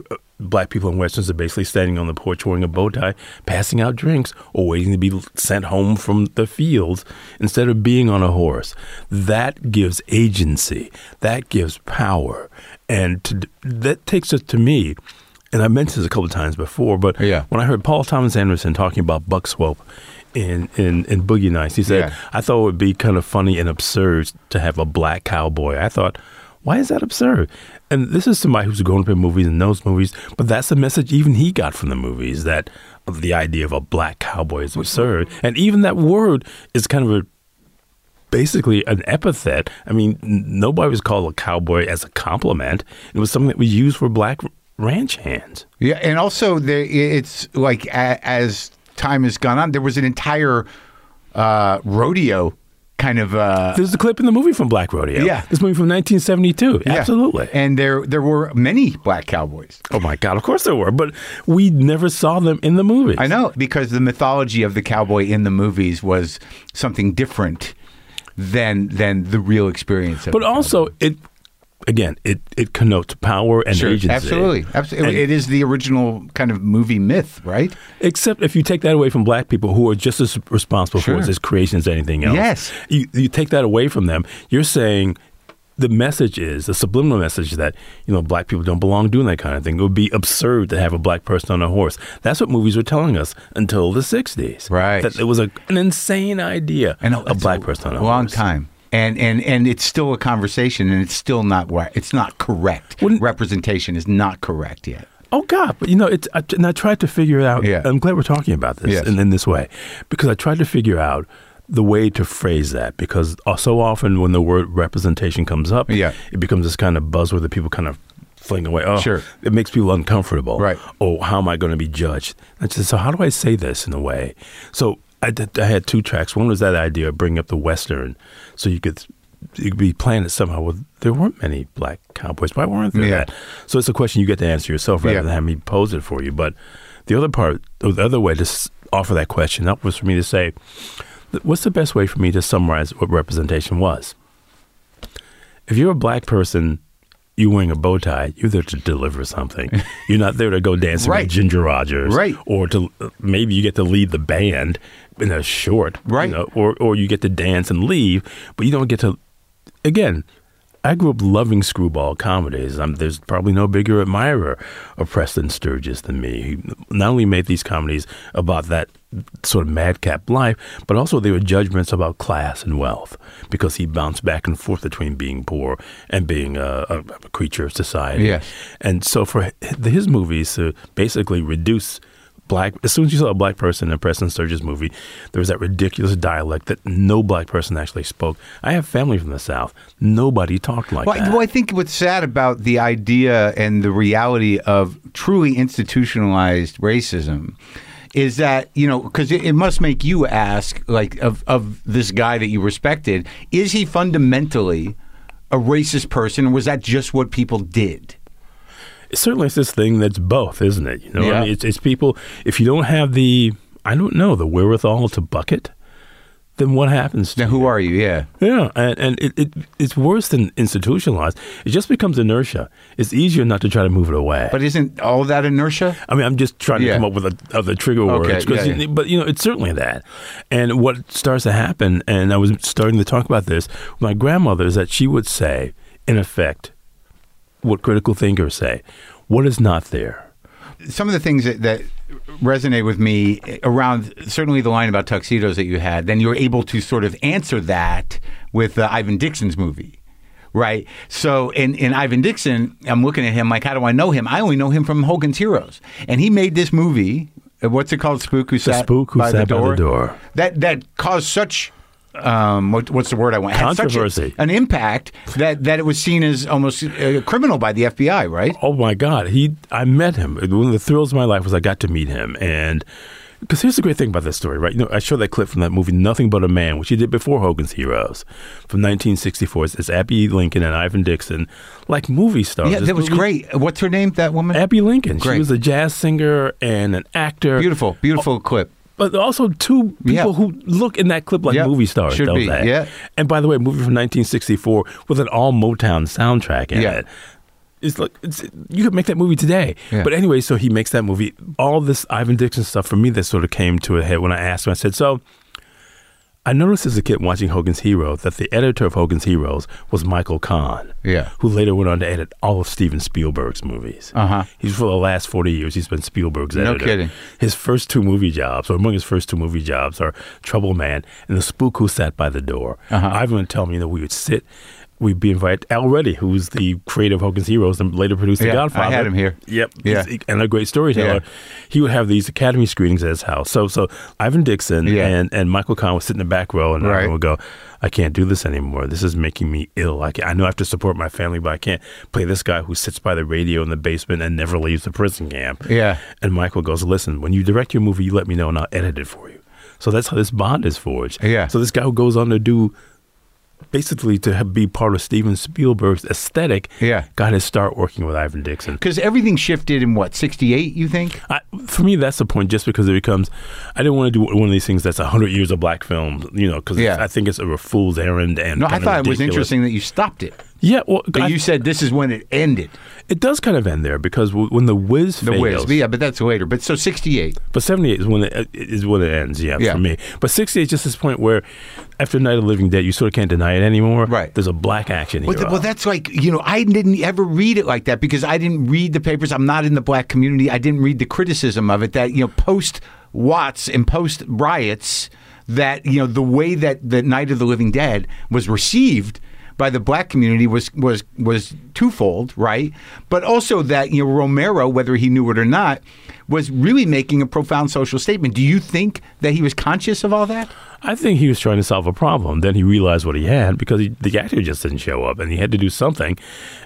black people in westerns are basically standing on the porch wearing a bow tie, passing out drinks, or waiting to be sent home from the fields instead of being on a horse, that gives agency. That gives power, and to, that takes us to me. And I mentioned this a couple of times before, but Yeah. when I heard Paul Thomas Anderson talking about Buck Swope in, in, in Boogie Nights, he said, Yeah. I thought it would be kind of funny and absurd to have a black cowboy. I thought, why is that absurd? And this is somebody who's grown up in movies and knows movies, but that's the message even he got from the movies that the idea of a black cowboy is absurd. And even that word is kind of a basically an epithet. I mean, nobody was called a cowboy as a compliment. It was something that was used for black ranch hands. Yeah, and also there, it's like a, as time has gone on, there was an entire uh, rodeo kind of. Uh, There's a clip in the movie from Black Rodeo. Yeah. This movie from 1972. yeah. Absolutely. and there there were many black cowboys. Oh my God! Of course there were, but we never saw them in the movies. I know because the mythology of the cowboy in the movies was something different than than the real experience. Of But also, it again, it it connotes power and Sure, agency. absolutely, absolutely. And- it is the original kind of movie myth, right? Except if you take that away from black people who are just as responsible Sure. for its creation as anything else. Yes. You, you take that away from them, you're saying the message is, the subliminal message that, you know, black people don't belong doing that kind of thing. It would be absurd to have a black person on a horse. That's what movies were telling us until the 60s. Right. That it was a, an insane idea, And a black person on a horse. long horse. time. And, and and it's still a conversation, and it's still not right. It's not correct. Representation is not correct yet. Oh God! But you know, it's I, and I tried to figure it out. Yeah. I'm glad we're talking about this Yes. in, in this way because I tried to figure out the way to phrase that because so often when the word representation comes up, Yeah. it becomes this kind of buzzword that people kind of fling away. Oh, Sure. It makes people uncomfortable. Right. Oh, how am I going to be judged? So how do I say this in a way? So I, did, I had two tracks. One was that idea of bringing up the western, so you could you could be playing it somehow. Well, there weren't many black cowboys. Why weren't there? Yeah. That? So it's a question you get to answer yourself rather Yeah. than have me pose it for you. But the other part, the other way to offer that question up was for me to say, what's the best way for me to summarize what representation was? If you're a black person, you wearing a bow tie, you're there to deliver something. you're not there to go dancing Right. with Ginger Rogers, Right. Or to uh, maybe you get to lead the band in a short, you Right. know, or or you get to dance and leave, but you don't get to. Again, I grew up loving screwball comedies. I'm, there's probably no bigger admirer of Preston Sturges than me. He not only made these comedies about that sort of madcap life, but also they were judgments about class and wealth because he bounced back and forth between being poor and being a, a, a creature of society. Yes. And so for his movies to basically reduce black, as soon as you saw a black person in a Preston Sturges movie, there was that ridiculous dialect that no black person actually spoke. I have family from the South. Nobody talked like Well, that. well, I think what's sad about the idea and the reality of truly institutionalized racism is that you know because it, it must make you ask like of of this guy that you respected is he fundamentally a racist person or was that just what people did certainly it's this thing that's both, isn't it? You know, Yeah. I mean, it's, it's people. If you don't have the, I don't know, the wherewithal to bucket, then what happens? To Now, who are you? Yeah. Yeah, and, and it, it it's worse than institutionalized. It just becomes inertia. It's easier not to try to move it away. But isn't all that inertia? I mean, I'm just trying Yeah. to come up with a, other trigger Okay, words. yeah, you- yeah. But, you know, it's certainly that. And what starts to happen, and I was starting to talk about this with my grandmother, is that she would say, in effect, what critical thinkers say what is not there? some of the things that, that resonate with me around certainly the line about tuxedos that you had, then you're able to sort of answer that with uh, Ivan Dixon's movie. Right. So in, in Ivan Dixon, I'm looking at him like, how do I know him? I only know him from Hogan's Heroes. And he made this movie. uh, What's it called? Spook Who Sat, Spook Who by, Sat the by the. Door. That that caused such um, what, what's the word I want? Had such a- Controversy. an impact that that it was seen as almost uh, criminal by the FBI. Right. Oh my God, he! I met him. One of the thrills of my life was I got to meet him, and because here's the great thing about this story, right? You know, I showed that clip from that movie, Nothing But a Man, which he did before Hogan's Heroes, from 1964. It's, it's Abbey Lincoln and Ivan Dixon, like movie stars. Yeah, that was movie- great. What's her name? That woman. Abbey Lincoln. Great. She was a jazz singer and an actor. Beautiful, beautiful clip. But also two people Yeah. who look in that clip like Yep. movie stars. Should don't be, they? yeah. And by the way, a movie from 1964 with an all Motown soundtrack in Yeah. it. It's like it's, you could make that movie today. Yeah. But anyway, so he makes that movie. All this Ivan Dixon stuff for me that sort of came to a head when I asked him. I said, "So, I noticed as a kid watching Hogan's Hero that the editor of Hogan's Heroes was Michael Kahn, Yeah. who later went on to edit all of Steven Spielberg's movies. Uh-huh. He's for the last forty years he's been Spielberg's No editor. kidding. His first two movie jobs, or among his first two movie jobs, are Trouble Man and The Spook Who Sat by the Door. Uh-huh. Ivan would tell me that we would sit. We'd be invited. Al Ruddy, who's the creator of Hogan's Heroes and later produced The Yeah, I Godfather. had him here. Yep. Yeah. He's- and a great storyteller. Yeah. He would have these Academy screenings at his house. So, so Ivan Dixon Yeah. and, and Michael Kahn would sit in the back row, and Right. Ivan would go, "I can't do this anymore. This is making me ill. I, I know I have to support my family, but I can't play this guy who sits by the radio in the basement and never leaves the prison camp." Yeah. And Michael goes, "Listen, when you direct your movie, you let me know, and I'll edit it for you." So that's how this bond is forged. Yeah. So this guy who goes on to do. Basically, to have, be part of Steven Spielberg's aesthetic, Yeah. got his start working with Ivan Dixon. Because everything shifted in what, 68, you think? I, for me, that's the point. Just because it becomes, I didn't want to do one of these things that's hundred years of black film. You know, because Yeah. I think it's a fool's errand. And No, I thought it was interesting that you stopped it. Yeah, well, But I- you said this is when it ended. it does kind of end there because w- when the Wiz The fails, Wiz. Yeah, but that's later. But so 68. but seventy eight is when uh, it is when it ends. Yeah, Yeah. for me. But sixty eight is just this point where, after Night of the Living Dead, you sort of can't deny it anymore. Right. There's a black action Well, well, that's like, you know, I didn't ever read it like that because I didn't read the papers. I'm not in the black community. I didn't read the criticism of it that, you know, post Watts and post riots, that, you know, the way that the Night of the Living Dead was received by the black community was was was twofold, right? But also that you know Romero, whether he knew it or not, was really making a profound social statement. Do you think that he was conscious of all that? I think he was trying to solve a problem. Then he realized what he had because he, the actor just didn't show up, and he had to do something.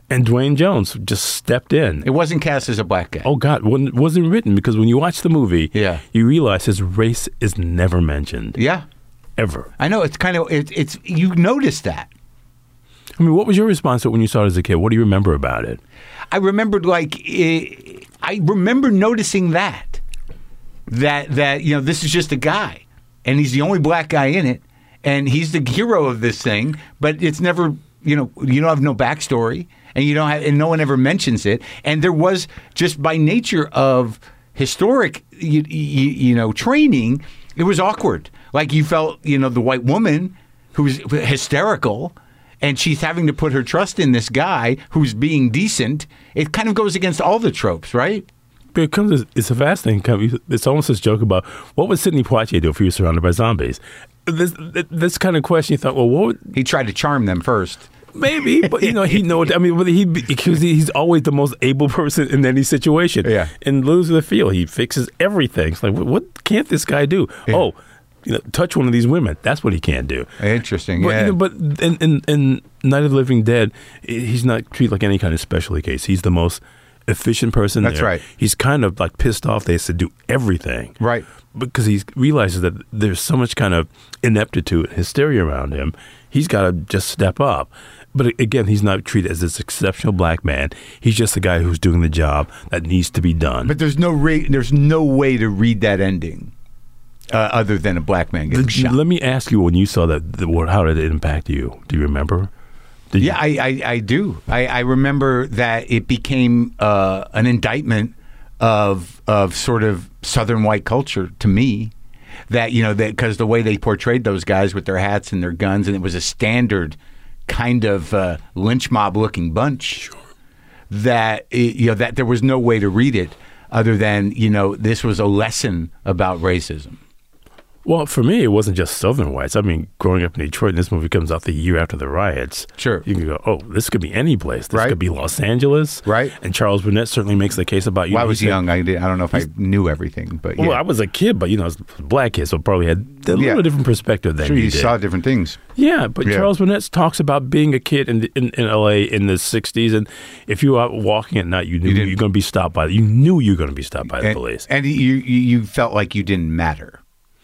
And Duane Jones just stepped in. It wasn't cast as a black guy. Oh God, when, wasn't written because when you watch the movie, Yeah. you realize his race is never mentioned Yeah, ever. I know. It's kind of it, it's you notice that. I mean, what was your response to it when you saw it as a kid? What do you remember about it? I remembered like eh, I remember noticing that that that you know this is just a guy and he's the only black guy in it and he's the hero of this thing but it's never you know you don't have no backstory and you don't have and no one ever mentions it and there was just by nature of historic you, you, you know training it was awkward like you felt you know the white woman who was hysterical and she's having to put her trust in this guy who's being decent. It kind of goes against all the tropes, right? It comes, it's a fast thing. It's almost this joke about what would Sidney Poitier do if he was surrounded by zombies? This, this kind of question, you thought, well, what would, He tried to charm them first. Maybe, but you know, he know. I mean, he because he's always the most able person in any situation. Yeah. And lose the field, he fixes everything. It's like, what, what can't this guy do? Oh, you know, touch one of these women. That's what he can't do. Interesting. But, yeah. you know, but in, in in Night of the Living Dead, he's not treated like any kind of specialty case. He's the most efficient person. That's there. right. He's kind of like pissed off. They have to do everything. Right. Because he realizes that there's so much kind of ineptitude, and hysteria around him. He's got to just step up. But again, he's not treated as this exceptional black man. He's just a guy who's doing the job that needs to be done. but there's no re- there's no way to read that ending. Uh, other than a black man getting shot. Let me ask you: When you saw that, the, how did it impact you? Do you remember? Did you- Yeah, I, I, I do. I, I remember that it became uh, an indictment of of sort of Southern white culture to me. That you know that because the way they portrayed those guys with their hats and their guns, and it was a standard kind of uh, lynch mob looking bunch. That it, you know that there was no way to read it other than you know this was a lesson about racism. Well, for me, it wasn't just Southern whites. I mean, growing up in Detroit, and this movie comes out the year after the riots. Sure. You can go, oh, this could be any place. This Right. could be Los Angeles. Right. And Charles Burnett certainly makes the case about you. Well, I He was said- young. I, did, I don't know if I knew everything, but yeah. Well, I was a kid, but you know, I was a black kid, so probably had a little Yeah. different perspective than sure you you saw different things. Yeah, but Yeah. Charles Burnett talks about being a kid in, in in L.A. in the '60s, and if you were out walking at night, you knew you, were going to be stopped by. You knew you were going to be stopped by the and, police. and you, you you felt like you didn't matter.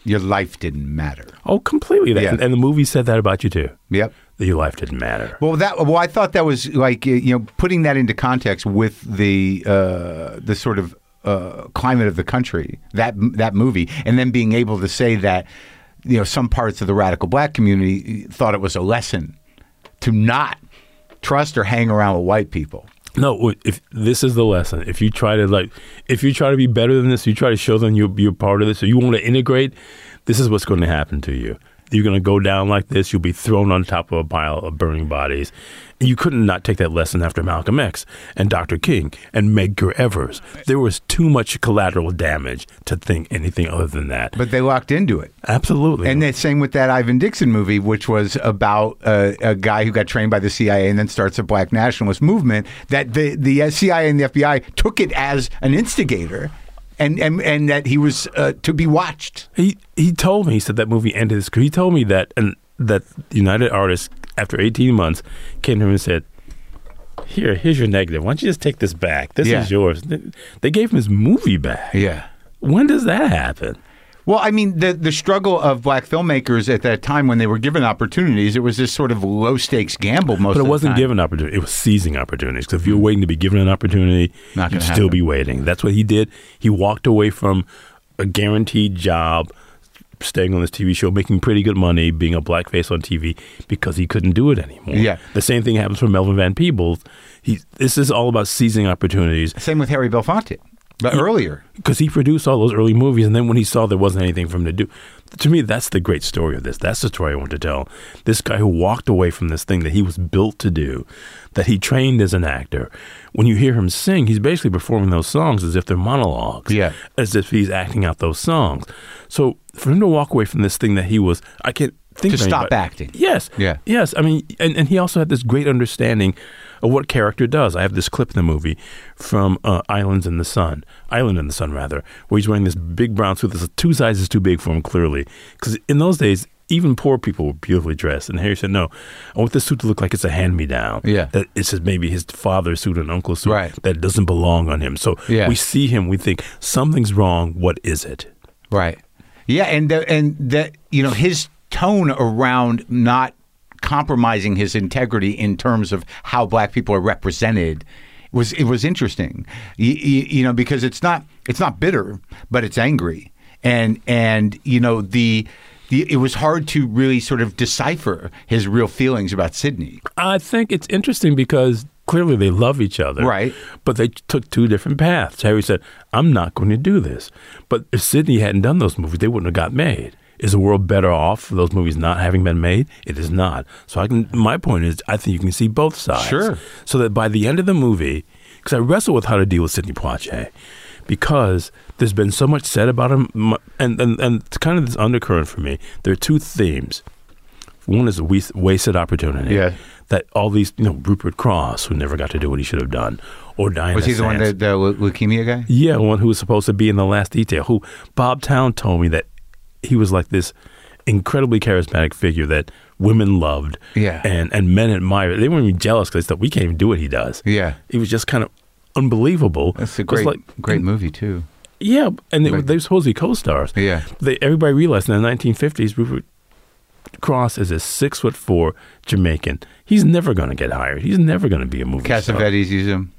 Your life didn't matter. oh, completely. That, Yeah. and, the movie said that about you too. Yep. That your life didn't matter. Well, that well, I thought that was like you know putting that into context with the uh, the sort of uh, climate of the country that that movie, and then being able to say that you know some parts of the radical black community thought it was a lesson to not trust or hang around with white people. No, if this is the lesson, if you try to like, if you try to be better than this, you try to show them you're, you're part of this, or you want to integrate, this is what's going to happen to you. You're going to go down like this. You'll be thrown on top of a pile of burning bodies. You couldn't not take that lesson after Malcolm X and Dr. King and Medgar Evers. There was too much collateral damage to think anything other than that. But they locked into it. Absolutely. And the same with that Ivan Dixon movie, which was about uh, a guy who got trained by the CIA and then starts a black nationalist movement. That the the CIA and the FBI took it as an instigator, and and, and that he was uh, to be watched. He he told me he said that movie ended his career. He told me that and that United Artists after 18 months came to him and said, "Here, here's your negative. Why don't you just take this back? This Yeah. is yours." They gave him his movie back. Yeah. When does that happen? Well, I mean, the the struggle of black filmmakers at that time when they were given opportunities, it was this sort of low stakes gamble. Most, But it wasn't given opportunity. It was seizing opportunities. Because if you're waiting to be given an opportunity, Not you'd gonna still be waiting. That's what he did. He walked away from a guaranteed job, staying on this TV show, making pretty good money, being a blackface on TV because he couldn't do it anymore. Yeah. The same thing happens for Melvin Van Peebles. He, this is all about seizing opportunities Same with Harry Belafonte, but earlier. because he produced all those early movies, and then when he saw there wasn't anything for him to do, to me, that's the great story of this. That's the story I want to tell. This guy who walked away from this thing that he was built to do, that he trained as an actor. When you hear him sing, he's basically performing those songs as if they're monologues, Yeah. as if he's acting out those songs. So for him to walk away from this thing that he was, I can't think To stop anybody- acting. Yes. Yeah. Yes. I mean, and, and he also had this great understanding of what character does. I have this clip in the movie from uh, Islands in the Sun, Island in the Sun, rather, where he's wearing this big brown suit that's two sizes too big for him, clearly. Because in those days, even poor people were beautifully dressed. And Harry said, No, I want this suit to look like it's a hand me down. Yeah. That it's his, maybe his father's suit and uncle's suit Right. that doesn't belong on him. So Yeah. we see him, we think, something's wrong. What is it? Right. Yeah, and the, and that you know his tone around not compromising his integrity in terms of how black people are represented was it was interesting. You, you know because it's not it's not bitter, but it's angry, and and you know the. the it was hard to really sort of decipher his real feelings about Sidney. I think it's interesting because clearly they love each other. Right. But they took two different paths. Harry said, I'm not going to do this. But if Sidney hadn't done those movies, they wouldn't have got made. Is the world better off for those movies not having been made? It is not. So I can. My point is, I think you can see both sides. Sure. So that by the end of the movie, because I wrestle with how to deal with Sidney Poitier, because there's been so much said about him, and and and it's kind of this undercurrent for me. There are two themes. One is a wasted opportunity. Yeah. That all these, you know, Rupert Crosse, who never got to do what he should have done, or Diana Was he the one that the leukemia guy? Yeah, one who was supposed to be in the last detail. Who Bob Towne told me that he was like this incredibly charismatic figure that women loved. Yeah. and and men admired. They weren't even jealous because they thought we can't even do what he does. Yeah. he was just kind of unbelievable. That's a It great like- great mm, movie too. Yeah, and they, Like- they were supposed to be co-stars. Yeah. They, everybody realized in the 1950s, Rupert Crosse is a six foot four, Jamaican. He's never going to get hired. He's never going to be a movie star. Cassavetes use him.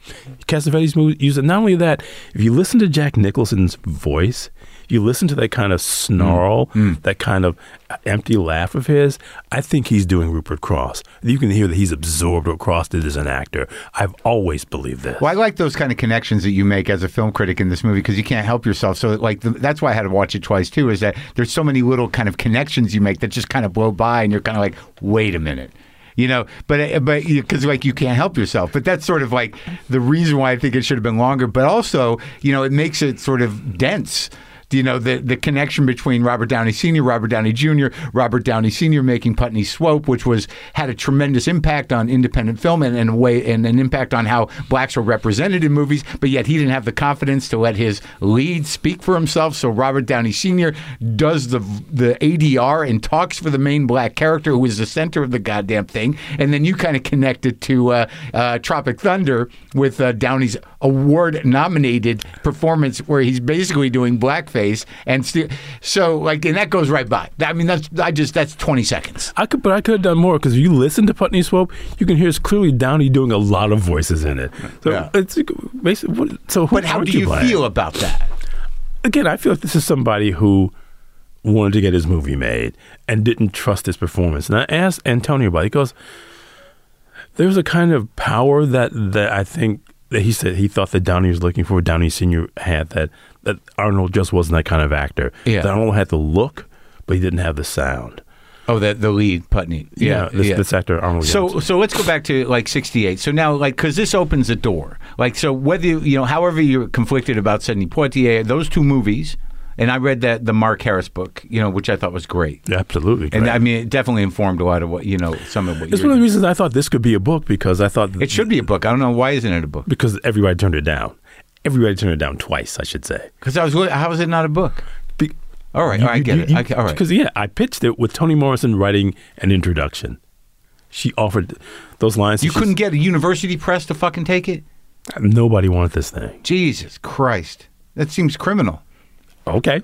Cassavetes use it. Not only that, if you listen to Jack Nicholson's voice, you listen to that kind of snarl, mm. Mm. that kind of empty laugh of his. I think he's doing Rupert Crosse. You can hear that he's absorbed what Crosse did as an actor. I've always believed this. Well, I like those kind of connections that you make as a film critic in this movie because you can't help yourself. So, like, the, that's why I had to watch it twice too. Is that there's so many little kind of connections you make that just kind of blow by, and you're kind of like, wait a minute. You know, but uh, but because like you can't help yourself. But that's sort of like the reason why I think it should have been longer. But also, you know, it makes it sort of dense you know the the connection between Robert Downey Sr., Robert Downey Jr., Robert Downey Sr. making Putney Swope, which was had a tremendous impact on independent film and, and a way and an impact on how blacks were represented in movies. But yet he didn't have the confidence to let his lead speak for himself. So Robert Downey Sr. does the the ADR and talks for the main black character who is the center of the goddamn thing. And then you kind of connect it to uh, uh, Tropic Thunder with uh, Downey's award nominated performance where he's basically doing blackface and st- so like and that goes right by i mean that's i just that's 20 seconds I could, but I could have done more because if you listen to Putney Swope, you can hear it's clearly Downey doing a lot of voices in it. So Yeah. it's basically. What, so who but how do you blaming? feel about that again, I feel like this is somebody who wanted to get his movie made and didn't trust his performance. And I asked Antonio about it. He goes, "There's a kind of power that that I think that he said he thought that Downey was looking for. Downey Senior had that that Arnold just wasn't that kind of actor. Yeah. That Arnold had the look, but he didn't have the sound. oh the the lead putney yeah, this, yeah. this actor Arnold. So Johnson. so let's go back to like 68. So now like cuz this opens a door. Like so whether you, you know however you're conflicted about Sidney Poitier those two movies and I read that the Mark Harris book, you know, which I thought was great. absolutely, And. I mean, it definitely informed a lot of what you know. Some of what it's one of the reasons I thought this could be a book because I thought It should be a book. I don't know why isn't it a book? because everybody turned it down. Everybody turned it down twice, I should say. Because I was. how was it not a book? Be- All right, You- I you- get you- it. I, all right. Because yeah, I pitched it with Toni Morrison writing an introduction. She offered those lines. You couldn't get a university press to fucking take it. Nobody wanted this thing. Jesus Christ, that seems criminal. Okay.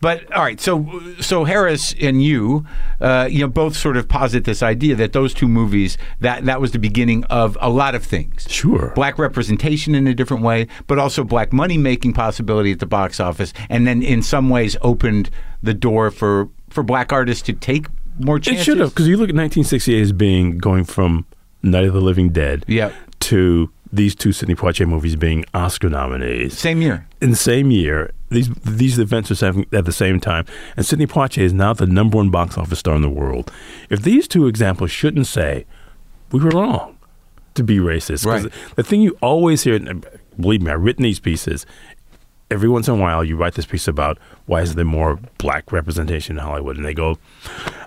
But all right, so so Harris and you, uh, you know, both sort of posit this idea that those two movies that that was the beginning of a lot of things. Sure. black representation in a different way, but also black money making possibility at the box office, and then in some ways opened the door for for black artists to take more chances. It should have because you look at 1968 as being going from Night of the Living Dead Yeah. to these two Sidney Poitier movies being Oscar nominees. Same year. in the same year, these these events are happening at the same time, and Sidney Poitier is now the number one box office star in the world. If these two examples shouldn't say we were wrong to be racist, Right. the thing you always hear, believe me, I've written these pieces. Every once in a while, you write this piece about why is there more black representation in Hollywood, and they go,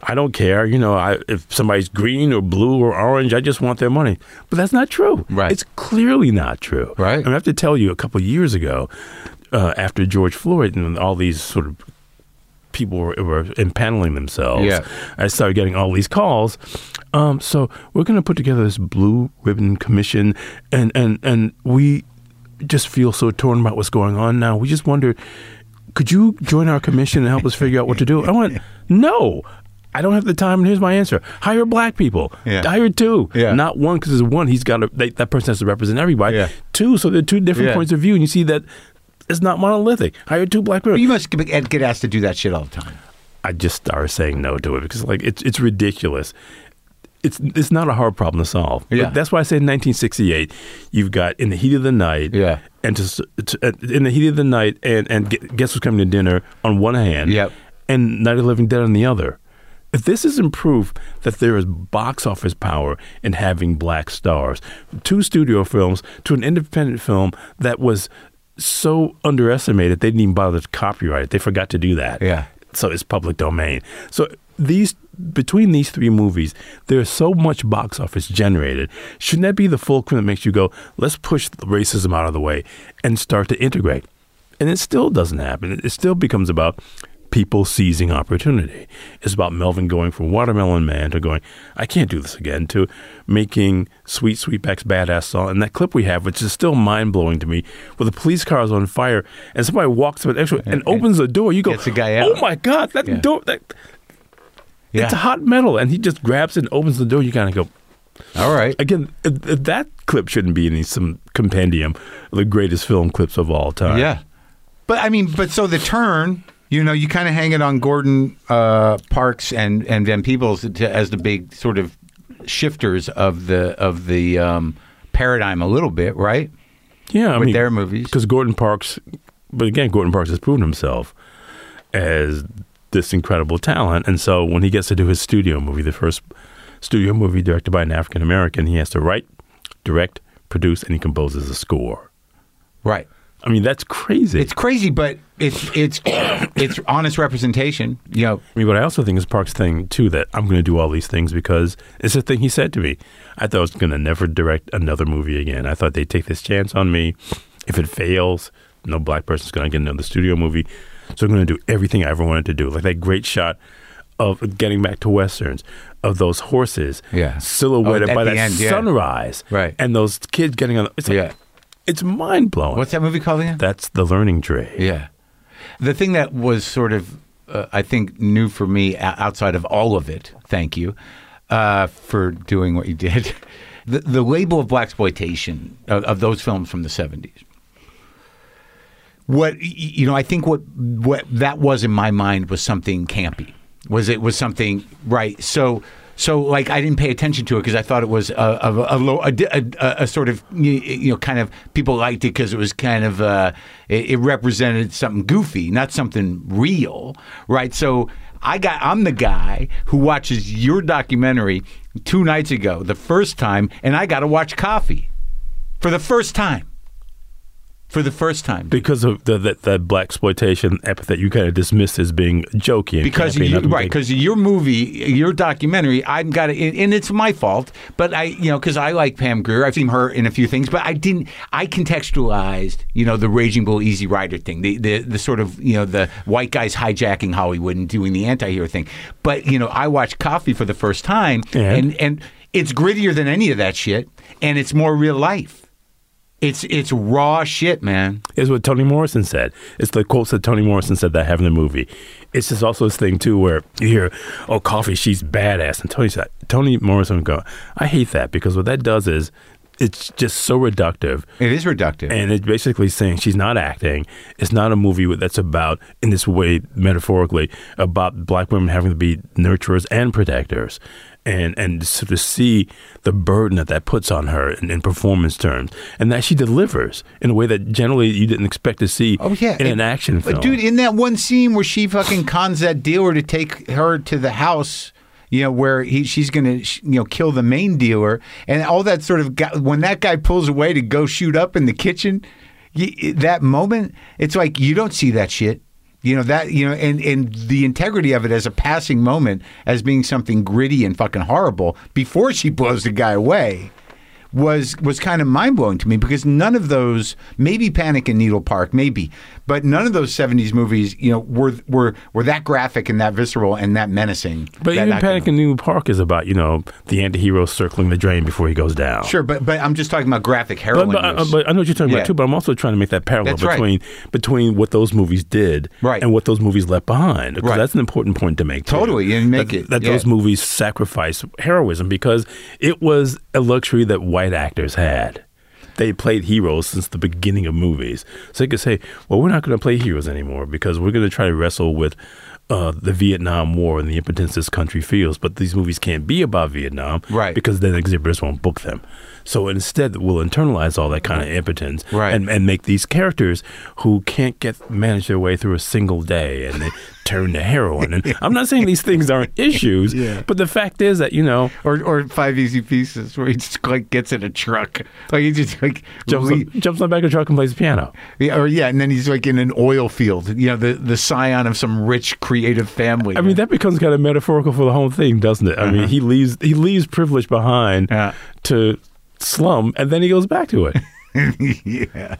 "I don't care. You know, I, if somebody's green or blue or orange, I just want their money." But that's not true. Right. It's clearly not true. Right. And I have to tell you, a couple of years ago, uh, after George Floyd and all these sort of people were, were impaneling themselves, Yeah. I started getting all these calls. Um, so we're going to put together this blue ribbon commission, and and and we just feel so torn about what's going on now. We just wonder, could you join our commission and help us figure out what to do? I went, no. I don't have the time, and here's my answer: hire black people. Yeah. Hire two, Yeah. not one, because there's one. He's got to. They, that person has to represent everybody. Yeah. Two, so there are two different points of view, and you see that it's not monolithic. Hire two black people. You must get get asked to do that shit all the time. I just started saying no to it because like it's it's ridiculous. It's it's not a hard problem to solve. But Yeah. that's why I say in 1968, you've got in the heat of the night. Yeah. And to, to uh, in the heat of the night, and and guess who's coming to dinner on one hand. Yep. And Night of the Living Dead on the other. If this isn't proof that there is box office power in having black stars, two studio films to an independent film that was so underestimated they didn't even bother to copyright it. They forgot to do that Yeah. so it's public domain. So these between these three movies, there's so much box office generated. Shouldn't that be the fulcrum that makes you go, let's push the racism out of the way and start to integrate? And it still doesn't happen. It- It still becomes about people seizing opportunity. It's about Melvin going from Watermelon Man to going, I can't do this again, to making Sweet Sweetback's Baadasssss song. And that clip we have, which is still mind blowing to me, where the police car is on fire and somebody walks up and, and opens the door. You go, Gets the guy out. Oh my God, that Yeah. door. That, Yeah. It's hot metal, and he just grabs it and opens the door. You kind of go, All right. again, that clip shouldn't be in some compendium of the greatest film clips of all time. Yeah. But I mean, but so the turn, you know, you kind of hang it on Gordon uh, Parks and and Van Peebles to, as the big sort of shifters of the of the um, paradigm a little bit, right? Yeah, I With mean, their movies. because Gordon Parks, but again, Gordon Parks has proven himself as this incredible talent, and so when he gets to do his studio movie, the first studio movie directed by an African American, he has to write, direct, produce, and he composes a score. Right. I mean, that's crazy. It's crazy, but it's it's it's honest representation. You know, I mean, but I also think it's Park's thing too that I'm going to do all these things because it's a thing he said to me. I thought I was going to never direct another movie again. I thought they'd take this chance on me. If it fails, no black person's going to get another studio movie. So I'm going to do everything I ever wanted to do. Like that great shot of getting back to westerns of those horses Yeah. silhouetted Oh, by the that end, yeah. sunrise, Right. And those kids getting on. It's like, Yeah. It's mind blowing. what's that movie called again? That's the learning tree. Yeah. The thing that was sort of, uh, I think, new for me outside of all of it, thank you uh, for doing what you did, the, the label of blaxploitation of, of those films from the 70s. What, you know, I think what, what that was in my mind was something campy. Was it was something, right? So, so like I didn't pay attention to it because I thought it was a, a, a, low, a, a, sort of you you know kind of people liked it because it was kind of uh, it, it represented something goofy, not something real, right? So I got I'm the guy who watches your documentary two nights ago, the first time, and I got to watch Coffy for the first time. For the first time. Because of the, that that blaxploitation epithet you kind of dismissed as being jokey. Because you, right because your movie your documentary i've got it and it's my fault but i you know because i like pam grier i've seen her in a few things but i didn't i contextualized you know the raging bull easy rider thing the, the the sort of you know the white guys hijacking hollywood and doing the anti-hero thing but you know i watched coffy for the first time And? and and it's grittier than any of that shit and it's more real life it's it's raw shit man is what Toni Morrison said. It's the quotes that Toni Morrison said that have in the movie. It's just also this thing too where you hear, "Oh, Coffy, she's badass," and Toni said, Toni Morrison would go, "I hate that because what that does is." It's just so reductive. it is reductive And it's basically saying she's not acting. It's not a movie that's about, in this way, metaphorically, about black women having to be nurturers and protectors. And and so to see the burden that that puts on her in, in performance terms, and that she delivers in a way that generally you didn't expect to see Oh yeah, in an action film. dude, in that one scene where she fucking cons that dealer to take her to the house, you know, where he she's gonna you know kill the main dealer, and all that sort of guy, when that guy pulls away to go shoot up in the kitchen, you, that moment, it's like you don't see that shit. You know that you know, and and the integrity of it as a passing moment, as being something gritty and fucking horrible before she blows the guy away was was kind of mind blowing to me because none of those, maybe Panic in Needle Park, maybe, but none of those '70s movies, you know, were were were that graphic and that visceral and that menacing. but that even Panic in Needle Park is about you know the anti-hero circling the drain before he goes down. Sure, but but I'm just talking about graphic But, heroin. but, uh, use. but I know what you're talking Yeah. about too. But I'm also trying to make that parallel That's right. between between what those movies did Right. and what those movies left behind. Because Right. that's an important point to make. too. Totally, and make that, it, that yeah. those movies sacrifice heroism because it was a luxury that white actors had. They played heroes since the beginning of movies, so they could say, "Well, we're not going to play heroes anymore because we're going to try to wrestle with." Uh, the Vietnam War and the impotence this country feels, but these movies can't be about Vietnam, Right. Because then exhibitors won't book them. So instead, we'll internalize all that kind of impotence, Right. And, and make these characters who can't get manage their way through a single day, and they turn to heroin. And I'm not saying these things aren't issues, Yeah. but the fact is that you know or or five easy pieces where he just like gets in a truck, like he just like jumps on, jumps on the back of a truck and plays the piano. yeah, or yeah, and then he's like in an oil field, you know, the the scion of some rich creative family. I mean, that becomes kind of metaphorical for the whole thing, doesn't it? I mean, he leaves he leaves privilege behind Uh-huh. Yeah. to slum, and then he goes back to it. yeah.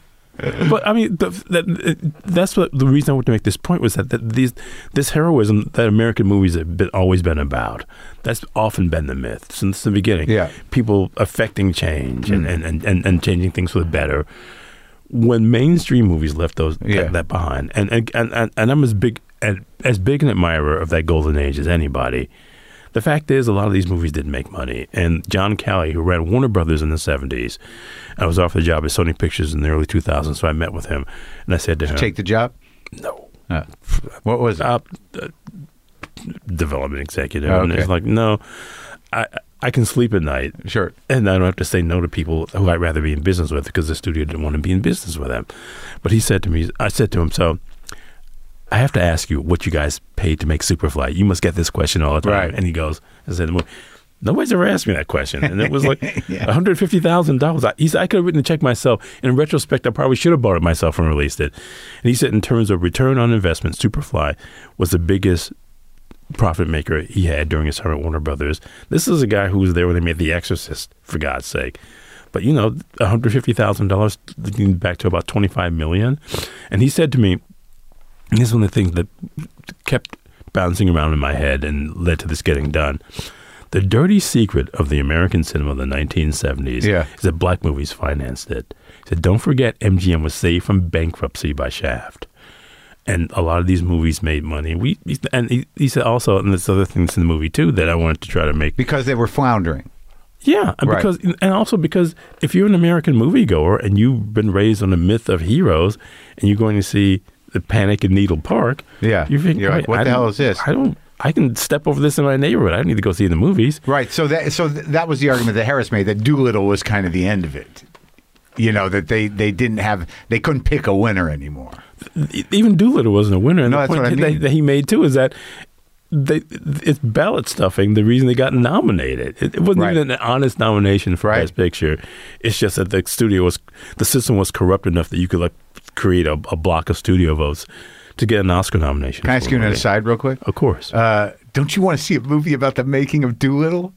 but I mean, the, that, that's what the reason I wanted to make this point was that, that these this heroism that American movies have been, always been about. That's often been the myth since the beginning. Yeah. people affecting change and, mm. and, and, and, and changing things for the better. When mainstream movies left those Yeah. that, that behind, and and, and and I'm as big as big an admirer of that golden age as anybody. The fact is, a lot of these movies didn't make money. And John Calley, who ran Warner Brothers in the 70s, I was offered a job at Sony Pictures in the early 2000s, so I met with him. And I said to him, Take the job. no. Uh, what was it? Uh, uh, development executive. Oh, And okay. it's like, no, I, I can sleep at night. Sure. And I don't have to say no to people who I'd rather be in business with because the studio didn't want to be in business with them. But he said to me, I said to him, so I have to ask you what you guys paid to make Superfly. You must get this question all the time. Right. And he goes, I said, well, nobody's ever asked me that question. And it was like $150,000. I- He said, I could have written the check myself. In retrospect, I probably should have bought it myself and released it. And he said, in terms of return on investment, Superfly was the biggest profit maker he had during his time at Warner Brothers. This is a guy who was there when they made The Exorcist, for God's sake. But you know, one hundred fifty thousand dollars, back to about twenty five million. And he said to me, and this is one of the things that kept bouncing around in my head and led to this getting done. The dirty secret of the American cinema of the 1970s Yeah. is that black movies financed it. He said, don't forget MGM was saved from bankruptcy by Shaft and a lot of these movies made money. We and he, he said also, and there's other things in the movie too that I wanted to try to make. Because they were floundering. Yeah, and Right. because and also because if you're an American moviegoer and you've been raised on the myth of heroes, and you're going to see the Panic in Needle Park, Yeah. you think, You're like, "Right, what I the hell is this?" I don't. I can step over this in my neighborhood. I don't need to go see the movies. Right. So that so th- that was the argument that Harris made that Dolittle was kind of the end of it. You know that they they didn't have they couldn't pick a winner anymore. Even Dolittle wasn't a winner. And No, the that's point I that, that he made too is that they, it's ballot stuffing. The reason they got nominated, it, it wasn't Right. even an honest nomination for Right. Best Picture. It's just that the studio was, the system was corrupt enough that you could like create a, a block of studio votes to get an Oscar nomination. Can I ask you an aside real quick? Of course. Uh, don't you want to see a movie about the making of Dolittle?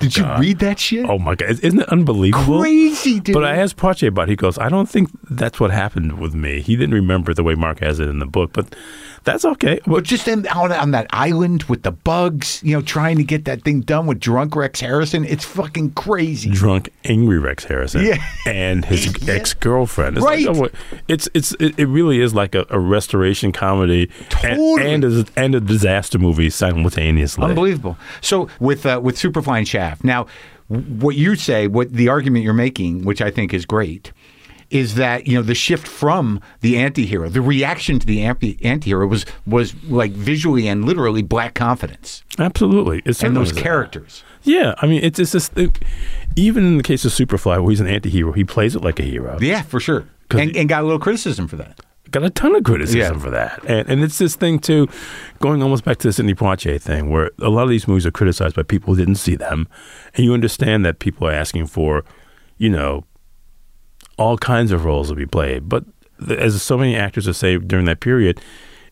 Did you read that shit? oh my god, isn't it unbelievable? Crazy, dude. But I asked Pache about it. He goes, I don't think that's what happened with me. He didn't remember the way Mark has it in the book, but that's okay. But just in, on, on that island with the bugs, you know, trying to get that thing done with drunk Rex Harrison, it's fucking crazy. drunk, angry Rex Harrison Yeah. and his Yeah. ex girlfriend. It's Right. Like, oh, it's it's it, it really is like a, a restoration comedy Totally. and, and a, and a disaster movie simultaneously. Unbelievable. So with uh, with Superfly and Shaft, now what you say, what the argument you're making, which I think is great, is that you know the shift from the antihero, the reaction to the anti antihero was was like visually and literally black confidence Absolutely, it's and those characters. Yeah, I mean, it's it's just it, even in the case of Superfly, where he's an anti-hero, he plays it like a hero. Yeah, for sure, And, and got a little criticism for that. got a ton of criticism Yeah. for that. And, and it's this thing, too, going almost back to the Sidney Poitier thing, where a lot of these movies are criticized by people who didn't see them. And you understand that people are asking for, you know, all kinds of roles to be played. But th- as so many actors have said during that period,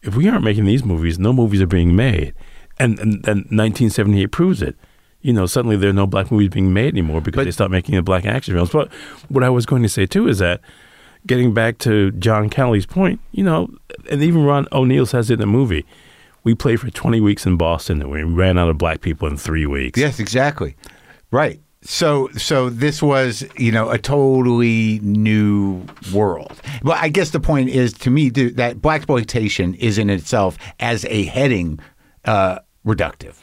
if we aren't making these movies, no movies are being made. And, and, and 1978 proves it. You know, suddenly there are no black movies being made anymore because But- they stopped making the black action films. But what I was going to say too is that getting back to John Kelly's point, you know, and even Ron O'Neal says it in the movie. We played for 20 weeks in Boston and we ran out of black people in three weeks. Yes, exactly. Right. So so this was, you know, a totally new world. Well, I guess the point is to me th- that blaxploitation is in itself as a heading uh, reductive.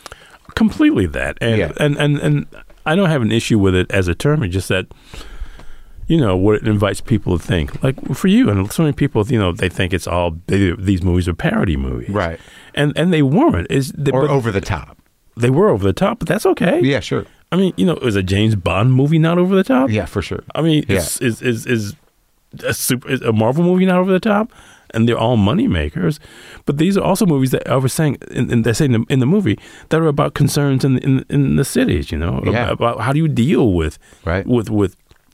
completely that and, Yeah. and and and i don't have an issue with it as a term it's just that you know what it invites people to think like for you and so many people you know they think it's all they, these movies are parody movies Right. and and they weren't is they, Or over the top. they were over the top but that's okay Yeah, sure. I mean you know is a james bond movie not over the top Yeah, for sure. i mean Yeah. is, is is is a super is a marvel movie not over the top and they're all money makers, but these are also movies that I was saying, in, in, they say in the, in the movie that are about concerns in in, in the cities. You know, Yeah. about, about how do you deal with Right. with with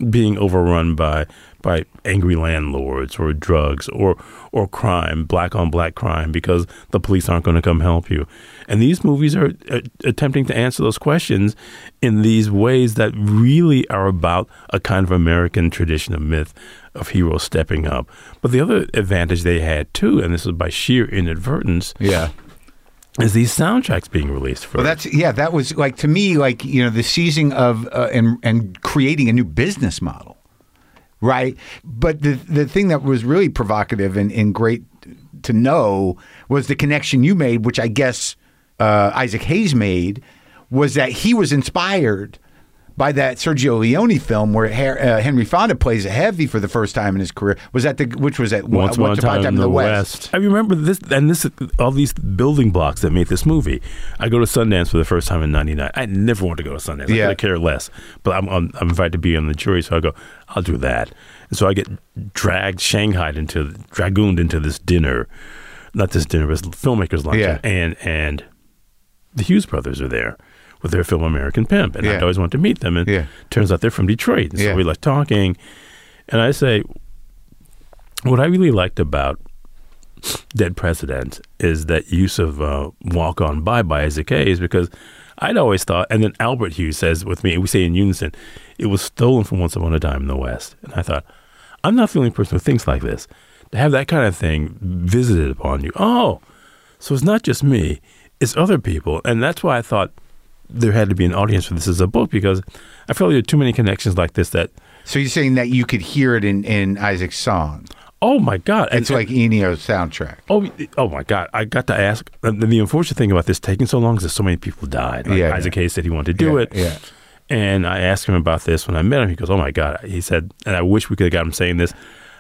being overrun by by angry landlords or drugs or or crime, black on black crime, because the police aren't going to come help you. And these movies are uh, attempting to answer those questions in these ways that really are about a kind of American tradition of myth of heroes stepping up. But the other advantage they had too, and this is by sheer inadvertence, Yeah. is these soundtracks being released for Well, that's yeah. That was like to me, like you know, the seizing of uh, and and creating a new business model, right? But the the thing that was really provocative and, and great to know was the connection you made, which I guess uh, Isaac Hayes made, was that he was inspired by that Sergio Leone film where Her- uh, Henry Fonda plays a heavy for the first time in his career. Was that the which was at Once Upon a Time in the West. I remember this, and this, all these building blocks that made this movie. I go to Sundance for the first time in '99. I never want to go to Sundance. Yeah. I could care less. But I'm, I'm, I'm invited to be on the jury, so I go. I'll do that. And so I get dragged, shanghaied into, dragooned into this dinner. Not this dinner, but this filmmakers lunch, Yeah. and and the Hughes brothers are there with their film American Pimp, and Yeah. I'd always want to meet them. And Yeah. turns out they're from Detroit, and so Yeah. we like talking. And I say, what I really liked about Dead President is that use of uh, Walk On By by Isaac Hayes because I'd always thought, and then Albert Hughes says with me, we say in unison, it was stolen from Once Upon a Time in the West. And I thought, I'm not the only person who thinks like this. To have that kind of thing visited upon you. Oh, so it's not just me, it's other people. And that's why I thought there had to be an audience for this as a book because I felt there are too many connections like this that, So you're saying that you could hear it in, in Isaac's song? oh my God. It's like Ennio's soundtrack. Oh, oh my God! I got to ask. And the unfortunate thing about this taking so long is that so many people died. Like Yeah, Isaac yeah. Hayes said he wanted to do Yeah, it. yeah. And I asked him about this when I met him. He goes, "Oh my God!" He said, and I wish we could have got him saying this.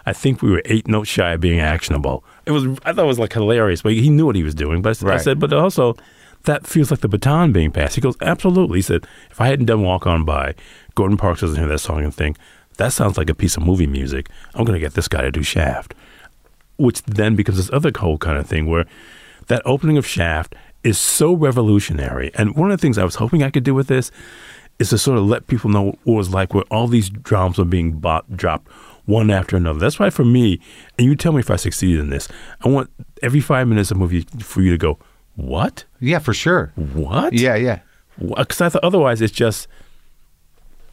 I think we were eight notes shy of being actionable. It was. I thought it was like hilarious, but he knew what he was doing. But I, I said, but also. That feels like the baton being passed. He goes, absolutely. He said, if I hadn't done Walk On By, Gordon Parks doesn't hear that song and think, that sounds like a piece of movie music. I'm going to get this guy to do Shaft which then becomes this other whole kind of thing where that opening of Shaft is so revolutionary. And one of the things I was hoping I could do with this is to sort of let people know what it was like where all these drums were being bought, dropped one after another. That's why for me, and you tell me if I succeed in this, I want every five minutes of a movie for you to go, what? Yeah, for sure. What? Yeah, yeah. Because I thought otherwise it's just,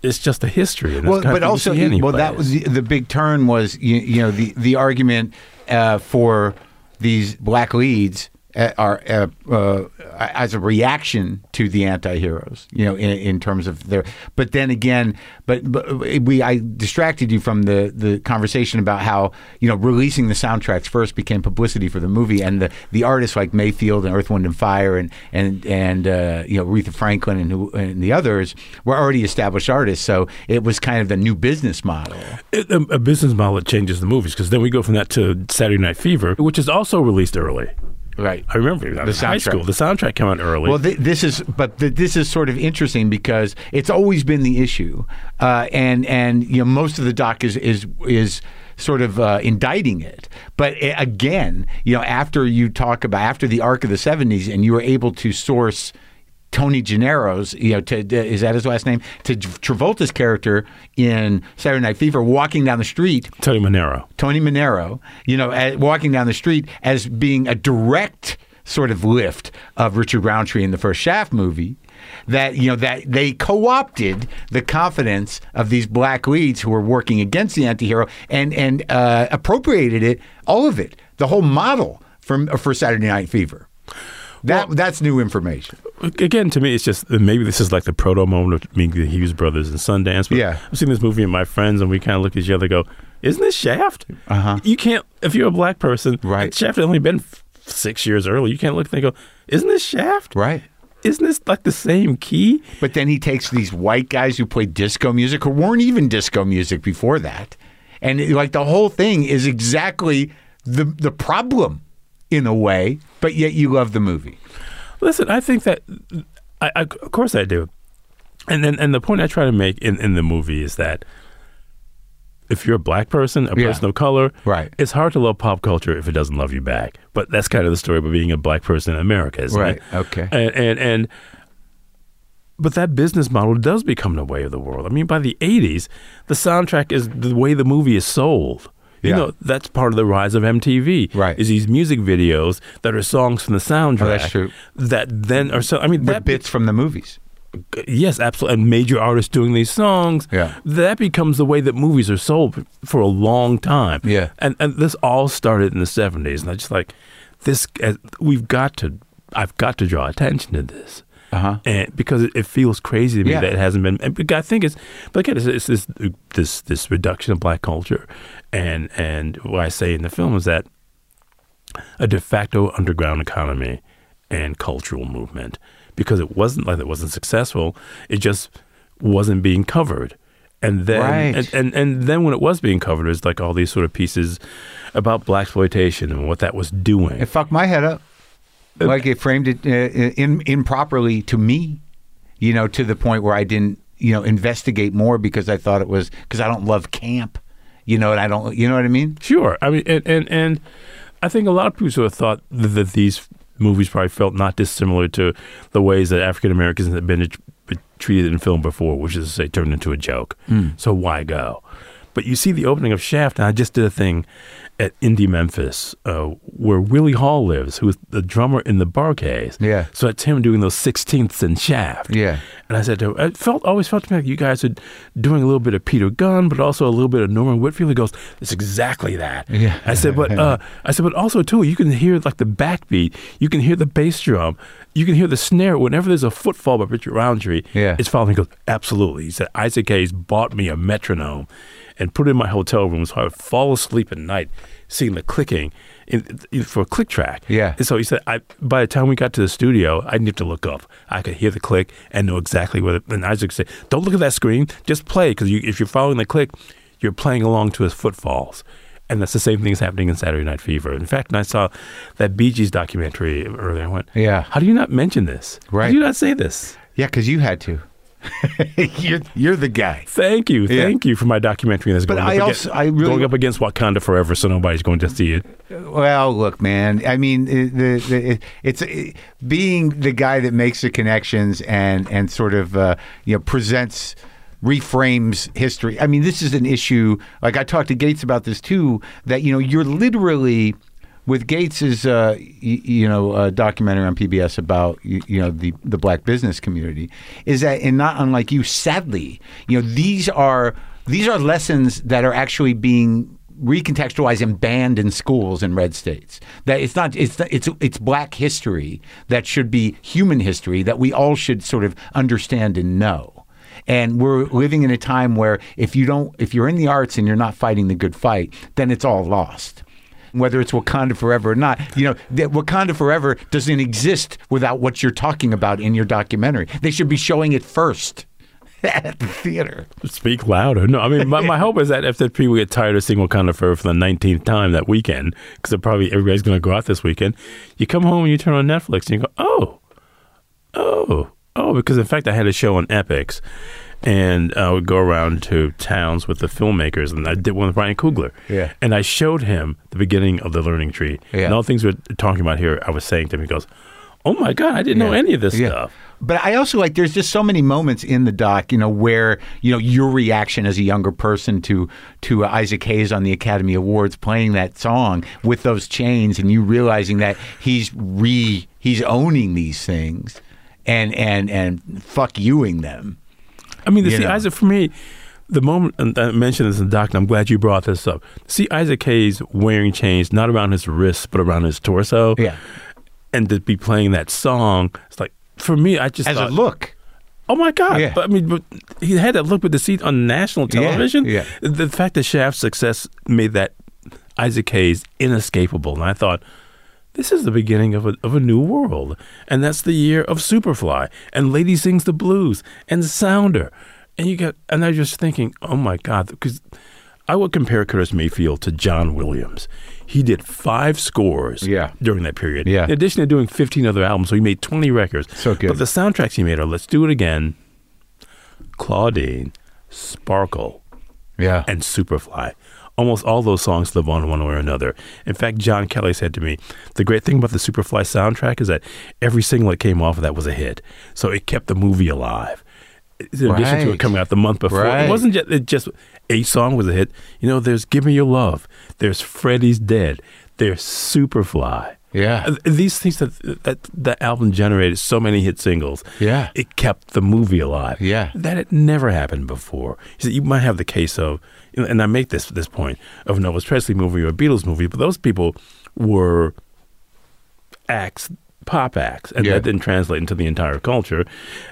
it's just a history. And well, it's but of also, well, that was the, the big turn was you, you know the the argument uh, for these black leads are uh, uh, as a reaction to the anti-heroes, you know, in, in terms of their. But then again, but, but we I distracted you from the the conversation about how you know releasing the soundtracks first became publicity for the movie, and the the artists like Mayfield and Earth, Wind and Fire and and and uh, you know Aretha Franklin and and the others were already established artists, so it was kind of the new business model. it, a, a business model that changes the movies because then we go from that to Saturday Night Fever, which is also released early. Right. I remember. The high soundtrack. school. The soundtrack came out early. Well, th- this is, but th- this is sort of interesting because it's always been the issue, uh, and and you know most of the doc is is is sort of uh, indicting it. But uh, again, you know, after you talk about after the arc of the '70s, and you were able to source. Tony Gennaro's, you know, to, to- is that his last name? To Travolta's character in Saturday Night Fever, walking down the street, Tony Manero. Tony Manero, you know, at, walking down the street as being a direct sort of lift of Richard Roundtree in the first Shaft movie. That you know that they co-opted the confidence of these black leads who were working against the antihero and and uh, appropriated it, all of it, the whole model from for Saturday Night Fever. That that's new information. Again, to me, it's just maybe this is like the proto moment of meeting the Hughes brothers and Sundance. But Yeah. I'm seeing this movie with my friends, and we kind of look at each other, and go, "Isn't this Shaft? Uh-huh. You can't if you're a black person, Right. Shaft had only been f- six years early. You can't look and go, "Isn't this Shaft? Right. Isn't this like the same key?" But then he takes these white guys who played disco music or weren't even disco music before that. And it- like the whole thing is exactly the the problem in a way, but yet you love the movie. Listen, I think that I, I of course I do, and then and the point I try to make in, in the movie is that if you're a black person, a Yeah. person of color, Right. it's hard to love pop culture if it doesn't love you back. But that's kind of the story about being a black person in America, isn't Right, it? okay. And and and but that business model does become the way of the world. I mean, by the '80s, the soundtrack is the way the movie is sold. You Yeah. know, that's part of the rise of MTV. Right. Is these music videos that are songs from the soundtrack. Oh, that's true. That then are so. I mean, The that bits from the movies. yes, absolutely. And major artists doing these songs. Yeah. That becomes the way that movies are sold for a long time. Yeah. And and this all started in the seventies, and I just like this. uh, We've got to. I've got to draw attention to this. Uh-huh. And because it, feels crazy to me Yeah. that it hasn't been. And I think it's, but again, it's, it's this this this reduction of black culture, and and what I say in the film is that a de facto underground economy and cultural movement because it wasn't like it wasn't successful. It just wasn't being covered. And then, Right. and, and and then when it was being covered, it was like all these sort of pieces about blaxploitation and what that was doing. It fucked my head up. Like it framed it uh, in, improperly to me, you know, to the point where I didn't, you know, investigate more because I thought it was because I don't love camp, you know, and I don't, you know what I mean? Sure. I mean, and and, and I think a lot of people sort of thought that, that these movies probably felt not dissimilar to the ways that African Americans had been treated in film before, which is to say, turned into a joke. Hmm. So why go? But you see the opening of Shaft, and I just did a thing at Indie Memphis uh, where Willie Hall lives, who is the drummer in the Bar-Kays. Yeah. So it's him doing those sixteenths in Shaft. Yeah. And I said to him, it felt always felt to me like you guys are doing a little bit of Peter Gunn, but also a little bit of Norman Whitfield. He goes, it's exactly that. Yeah. I said, but uh, I said, but also too, you can hear like the backbeat, you can hear the bass drum, you can hear the snare. Whenever there's a footfall by Richard Roundtree, Yeah. it's following. He goes, absolutely. He said, Isaac Hayes bought me a metronome and put it in my hotel room so I would fall asleep at night seeing the clicking in, in- for a click track. Yeah. And so he said, I, by the time we got to the studio, I didn't have to look up. I could hear the click and know exactly what it, and Isaac said, don't look at that screen, just play. Because you, if you're following the click, you're playing along to his footfalls. And that's the same thing that's happening in Saturday Night Fever. In fact, when I saw that Bee Gees documentary earlier, I went, Yeah. how do you not mention this? How Right. do you not say this? Yeah, because you had to. you're, you're the guy. Thank you, Yeah. thank you for my documentary. That's But going I up also- against, I really- going up against Wakanda Forever, so nobody's going to see it. Well, look, man. I mean, it- the, the, it, it's it, being the guy that makes the connections and and sort of uh, you know presents reframes history. I mean, this is an issue. Like I talked to Gates about this too. That you know, you're literally with Gates's uh, y- you know uh, documentary on PBS about you, you know the the black business community is that and not unlike you, sadly, you know these are these are lessons that are actually being recontextualized and banned in schools in red states. That it's not it's it's it's black history that should be human history that we all should sort of understand and know. And we're living in a time where if you don't if you're in the arts and you're not fighting the good fight, then it's all lost. Whether it's Wakanda Forever or not, you know, that Wakanda Forever doesn't exist without what you're talking about in your documentary. They should be showing it first at the theater. Speak louder. No, I mean, my, my hope is that the people get tired of seeing Wakanda Forever for the 19th time that weekend, because probably everybody's going to go out this weekend, you come home and you turn on Netflix and you go, oh, oh, oh, because in fact, I had a show on Epix and I would go around to towns with the filmmakers, and I did one with Ryan Coogler. Yeah. And I showed him the beginning of the Learning Tree. Yeah. And all the things we're talking about here, I was saying to him, he goes, oh my God, I didn't know any of this Yeah. stuff. But I also like there's just so many moments in the doc, you know, where you know your reaction as a younger person to to Isaac Hayes on the Academy Awards playing that song with those chains, and you realizing that he's re he's owning these things, and and and fuck youing them. I mean, to You see know. Isaac for me, the moment and I mentioned this in the doc, and I'm glad you brought this up. See Isaac Hayes wearing chains not around his wrists but around his torso, Yeah, and to be playing that song, it's like for me, I just as a look. oh my god! Yeah. But I mean, but he had that look with the seat on national Yeah, television. yeah. The fact that Shaft's success made that Isaac Hayes inescapable, and I thought. This is the beginning of a, of a new world. And that's the year of Superfly and Lady Sings the Blues and Sounder. And you get, and I was just thinking, oh my God, because I would compare Curtis Mayfield to John Williams. He did five scores Yeah. during that period. Yeah. In addition to doing 15 other albums, so he made 20 records. So good. But the soundtracks he made are Let's Do It Again, Claudine, Sparkle, Yeah, and Superfly. Almost all those songs live on one way or another. In fact, John Kelly said to me, the great thing about the Superfly soundtrack is that every single that came off of that was a hit. So it kept the movie alive. In addition to it coming out the month before, Right. it wasn't just, it just a song was a hit. You know, there's Give Me Your Love, there's Freddie's Dead, there's Superfly. yeah, Uh, These things that that that album generated so many hit singles. Yeah. it kept the movie alive. Yeah. that had never happened before. You, see, you might have the case of, and I make this this point of an Elvis Presley movie or a Beatles movie, but those people were acts, pop acts, and Yeah. that didn't translate into the entire culture.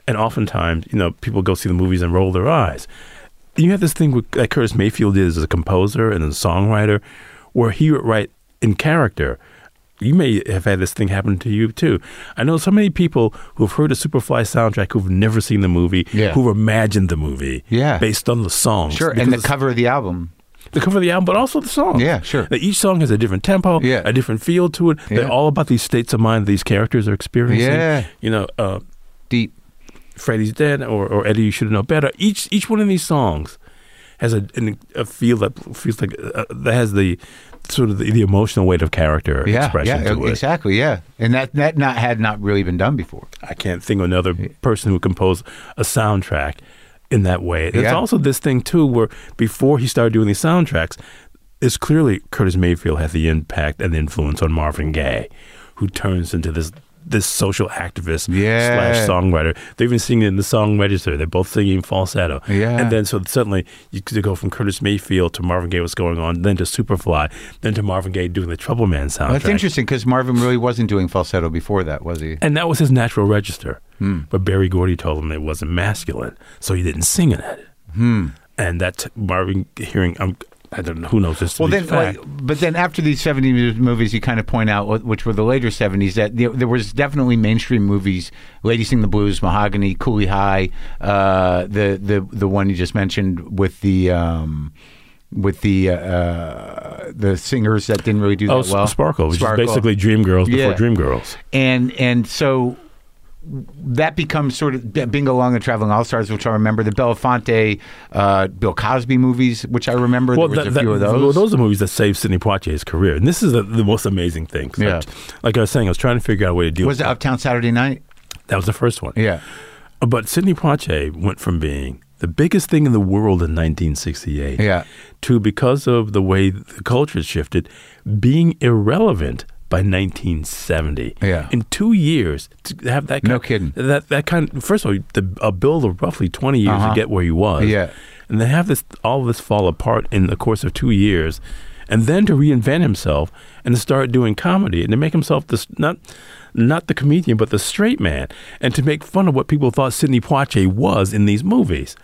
And oftentimes, you know, people go see the movies and roll their eyes. You have this thing with, that Curtis Mayfield is as a composer and a songwriter, where he would write in character you may have had this thing happen to you too. I know so many people who've heard a Superfly soundtrack who've never seen the movie, Yeah. who've imagined the movie, Yeah. based on the songs. Sure, and the cover of the album. the cover of the album, but also the song. Yeah, sure. That each song has a different tempo, Yeah. a different feel to it. Yeah. They're all about these states of mind these characters are experiencing. Yeah. You know, uh, Deep. Freddie's Dead or, or Eddie, You Should Know Better. Each each one of these songs has a, an, a feel that feels like uh, that has the sort of the, the emotional weight of character Yeah, expression yeah, to it. exactly, yeah, and that that not had not really been done before. I can't think of another person who composed a soundtrack in that way. There's Yeah. also this thing too where before he started doing these soundtracks, it's clearly Curtis Mayfield had the impact and influence on Marvin Gaye, who turns into this this social activist Yeah. slash songwriter. They're even singing in the song register. They're both singing falsetto. Yeah. And then so suddenly you could go from Curtis Mayfield to Marvin Gaye, what's going on, then to Superfly, then to Marvin Gaye doing the Trouble Man soundtrack. That's interesting because Marvin really wasn't doing falsetto before that, was he? And that was his natural register. Hmm. But Berry Gordy told him it wasn't masculine, so he didn't sing in it. Hmm. And that's Marvin hearing. I'm, I don't know who knows this. To Well, then, like, but then after these '70s movies, you kind of point out, which were the later '70s, that there, there was definitely mainstream movies: "Lady Sing the Blues," "Mahogany," "Cooley High," uh, the the the one you just mentioned with the. Um, with the uh, uh, the singers that didn't really do that oh, well, Sparkle, which Sparkle. is basically Dreamgirls before Yeah. Dreamgirls. and and so that becomes sort of Bingo Long and Traveling All Stars, which I remember the Belafonte, uh, Bill Cosby movies, which I remember. there was that- a that- of those. Well, those are movies that saved Sidney Poitier's career, and this is the, the most amazing thing. I- Yeah. like I was saying, I was trying to figure out a way to deal was with it Uptown Saturday Night? That was the first one. Yeah, But Sidney Poitier went from being the biggest thing in the world in 1968 Yeah. to, because of the way the culture shifted, being irrelevant by 1970. Yeah. In two years, to have that kind, No kidding. That, that kind first of all, the, a build of roughly 20 years Uh-huh. to get where he was. Yeah. And then have this all of this fall apart in the course of two years. And then to reinvent himself and to start doing comedy and to make himself this not not the comedian but the straight man and to make fun of what people thought Sidney Poitier was in these movies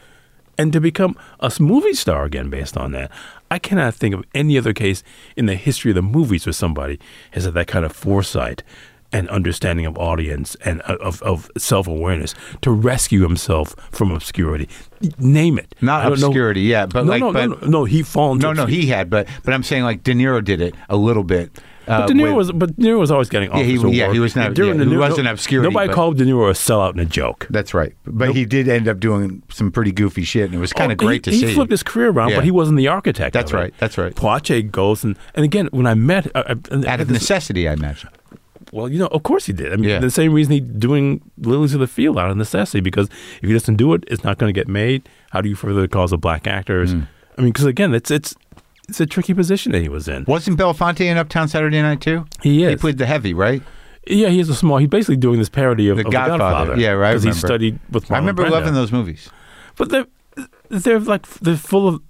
and to become a movie star again based on that. I cannot think of any other case in the history of the movies where somebody has had that kind of foresight and understanding of audience and uh, of, of self awareness to rescue himself from obscurity. Name it. not don't know- obscurity. Yeah, but no, like, no, but, no, no, no, he fallen. no, no, he had, but but I'm saying like De Niro did it a little bit. Uh, But De Niro with- was, but De Niro was always getting Yeah, he- yeah, he was not- During yeah, De he Niro- wasn't obscurity, Nobody but- called De Niro a sellout and a joke. That's right, but he did end up doing some pretty goofy shit, and it was kind of Oh, great he, to he see. He flipped his career around, Yeah. but he wasn't the architect. That's of it. right, that's right. Poitier goes and and again when I met uh, uh, Out of this- necessity, I imagine. Well, you know, of course he did. I mean, Yeah. the same reason he doing Lilies of the Field out of necessity because if he doesn't do it, it's not going to get made. How do you further the cause of black actors? Hmm. I mean, because again, it's it's it's a tricky position that he was in. Wasn't Belafonte in Uptown Saturday Night too? He is. He played the heavy, right? Yeah, he is a small. He's basically doing this parody of The of Godfather. Yeah, right, Because he studied with. I remember Brando. loving those movies. But they're they're like they're full of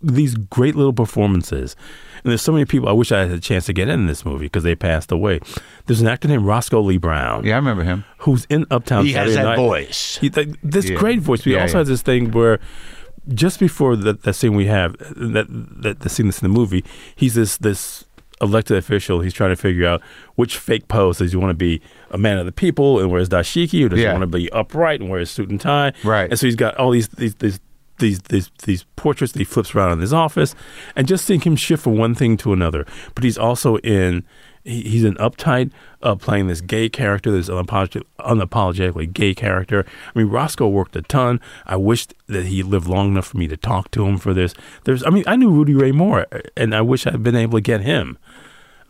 these great little performances. And there's so many people I wish I had a chance to get in this movie because they passed away. There's an actor named Roscoe Lee Browne. Yeah, I remember him. who's in Uptown He has that Night. voice. He, th- this Yeah. great voice. But he Yeah, also yeah. has this thing where just before the, that scene we have, that, that the scene that's in the movie, he's this this elected official. He's trying to figure out which fake pose does he want to be a man of the people and wears dashiki, or does Yeah. he want to be upright and wear a suit and tie? Right. And so he's got all these these these. These, these these portraits that he flips around in his office, and just seeing him shift from one thing to another. But he's also in he, he's an uptight uh, playing this gay character, this unapolog- unapologetically gay character. I mean, Roscoe worked a ton. I wish that he lived long enough for me to talk to him for this. There's, I mean, I knew Rudy Ray Moore, and I wish I'd been able to get him.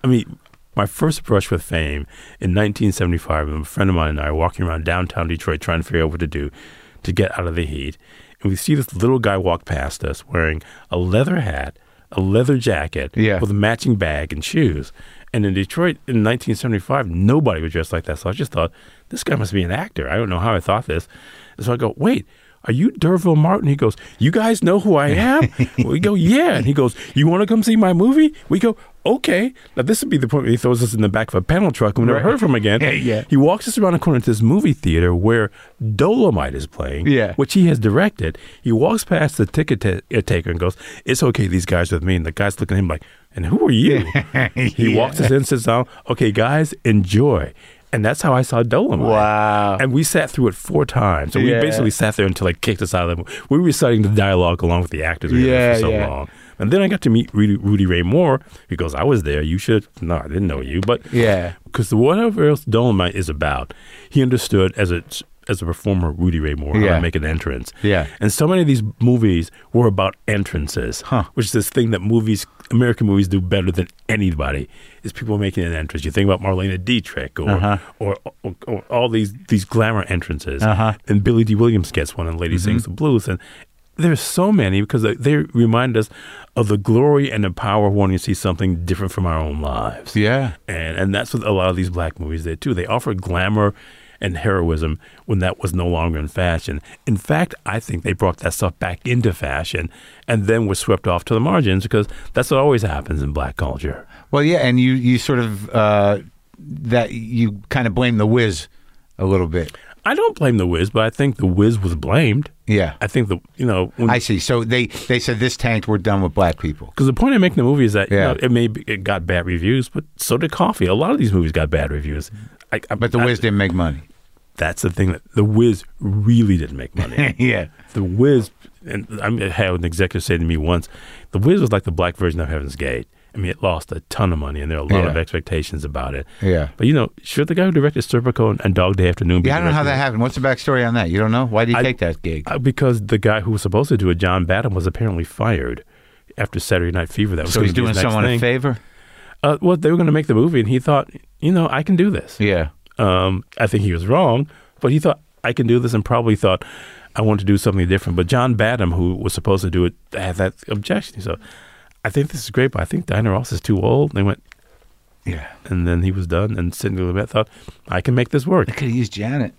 I mean, my first brush with fame in 1975, a friend of mine and I are walking around downtown Detroit trying to figure out what to do to get out of the heat. And we see this little guy walk past us wearing a leather hat, a leather jacket, Yeah. with a matching bag and shoes. And in Detroit in 1975, nobody was dressed like that. So I just thought, this guy must be an actor. I don't know how I thought this. And so I go, wait, Are you D'Urville Martin? He goes, You guys know who I am? we go, Yeah. And he goes, You want to come see my movie? We go, Okay. Now, this would be the point where he throws us in the back of a panel truck and we never Right. heard from him again. Yeah. He walks us around the corner to this movie theater where Dolomite is playing, Yeah. which he has directed. He walks past the ticket ta- uh, taker and goes, It's okay, these guys with me. And the guy's looking at him like, And who are you? He walks us in, sits down. Okay, guys, enjoy. And that's how I saw Dolomite. Wow. And we sat through it four times. So we basically sat there until like kicked us out of the. We were reciting the dialogue along with the actors we Yeah, yeah, for so yeah. long. And then I got to meet Rudy, Rudy Ray Moore. He goes, I was there. You should. No, I didn't know you. But Yeah. because whatever else Dolomite is about, he understood as a as a performer, Rudy Ray Moore, how Yeah. to make an entrance. Yeah. And so many of these movies were about entrances, Huh. which is this thing that movies, American movies, do better than anybody. Is people making an entrance. You think about Marlene Dietrich or Uh-huh. or, or, or all these these glamour entrances. Uh-huh. And Billy Dee Williams gets one, and Lady Sings the Blues, and there's so many because they, they remind us of the glory and the power of wanting to see something different from our own lives Yeah. and and that's what a lot of these black movies did too. They offer glamour and heroism when that was no longer in fashion. In fact, I think they brought that stuff back into fashion and then were swept off to the margins because that's what always happens in black culture. Well, yeah, and you you sort of uh, that you kind of blame the Wiz a little bit. I don't blame the Wiz, but I think the Wiz was blamed. Yeah. I think the you know I see. So they they said this tanked. We're done with black people. Because the point of making the movie is that Yeah. you know, it may be, it got bad reviews, but so did Coffy. A lot of these movies got bad reviews. I, I, But the I- Wiz didn't make money. That's the thing that the Wiz really didn't make money. yeah. the Wiz, and I mean, I had an executive say to me once, the Wiz was like the black version of Heaven's Gate. I mean, it lost a ton of money, and there are a lot Yeah. of expectations about it. Yeah. But you know, sure, the guy who directed Serpico and, and Dog Day Afternoon. Yeah, I don't know how that happened. What's the backstory on that? You don't know? Why did he I- take that gig? Uh, because the guy who was supposed to do it, John Badham, was apparently fired after Saturday Night Fever. That was so he's doing someone a favor? Uh, well, they were going to make the movie, and he thought, you know, I can do this. Yeah. Um, I think he was wrong, but he thought I can do this, and probably thought I want to do something different. But John Badham, who was supposed to do it, had that objection. So I think this is great, but I think Diana Ross is too old. And they went, Yeah. and then he was done, and Sidney Lumet thought I can make this work. They could have used Janet,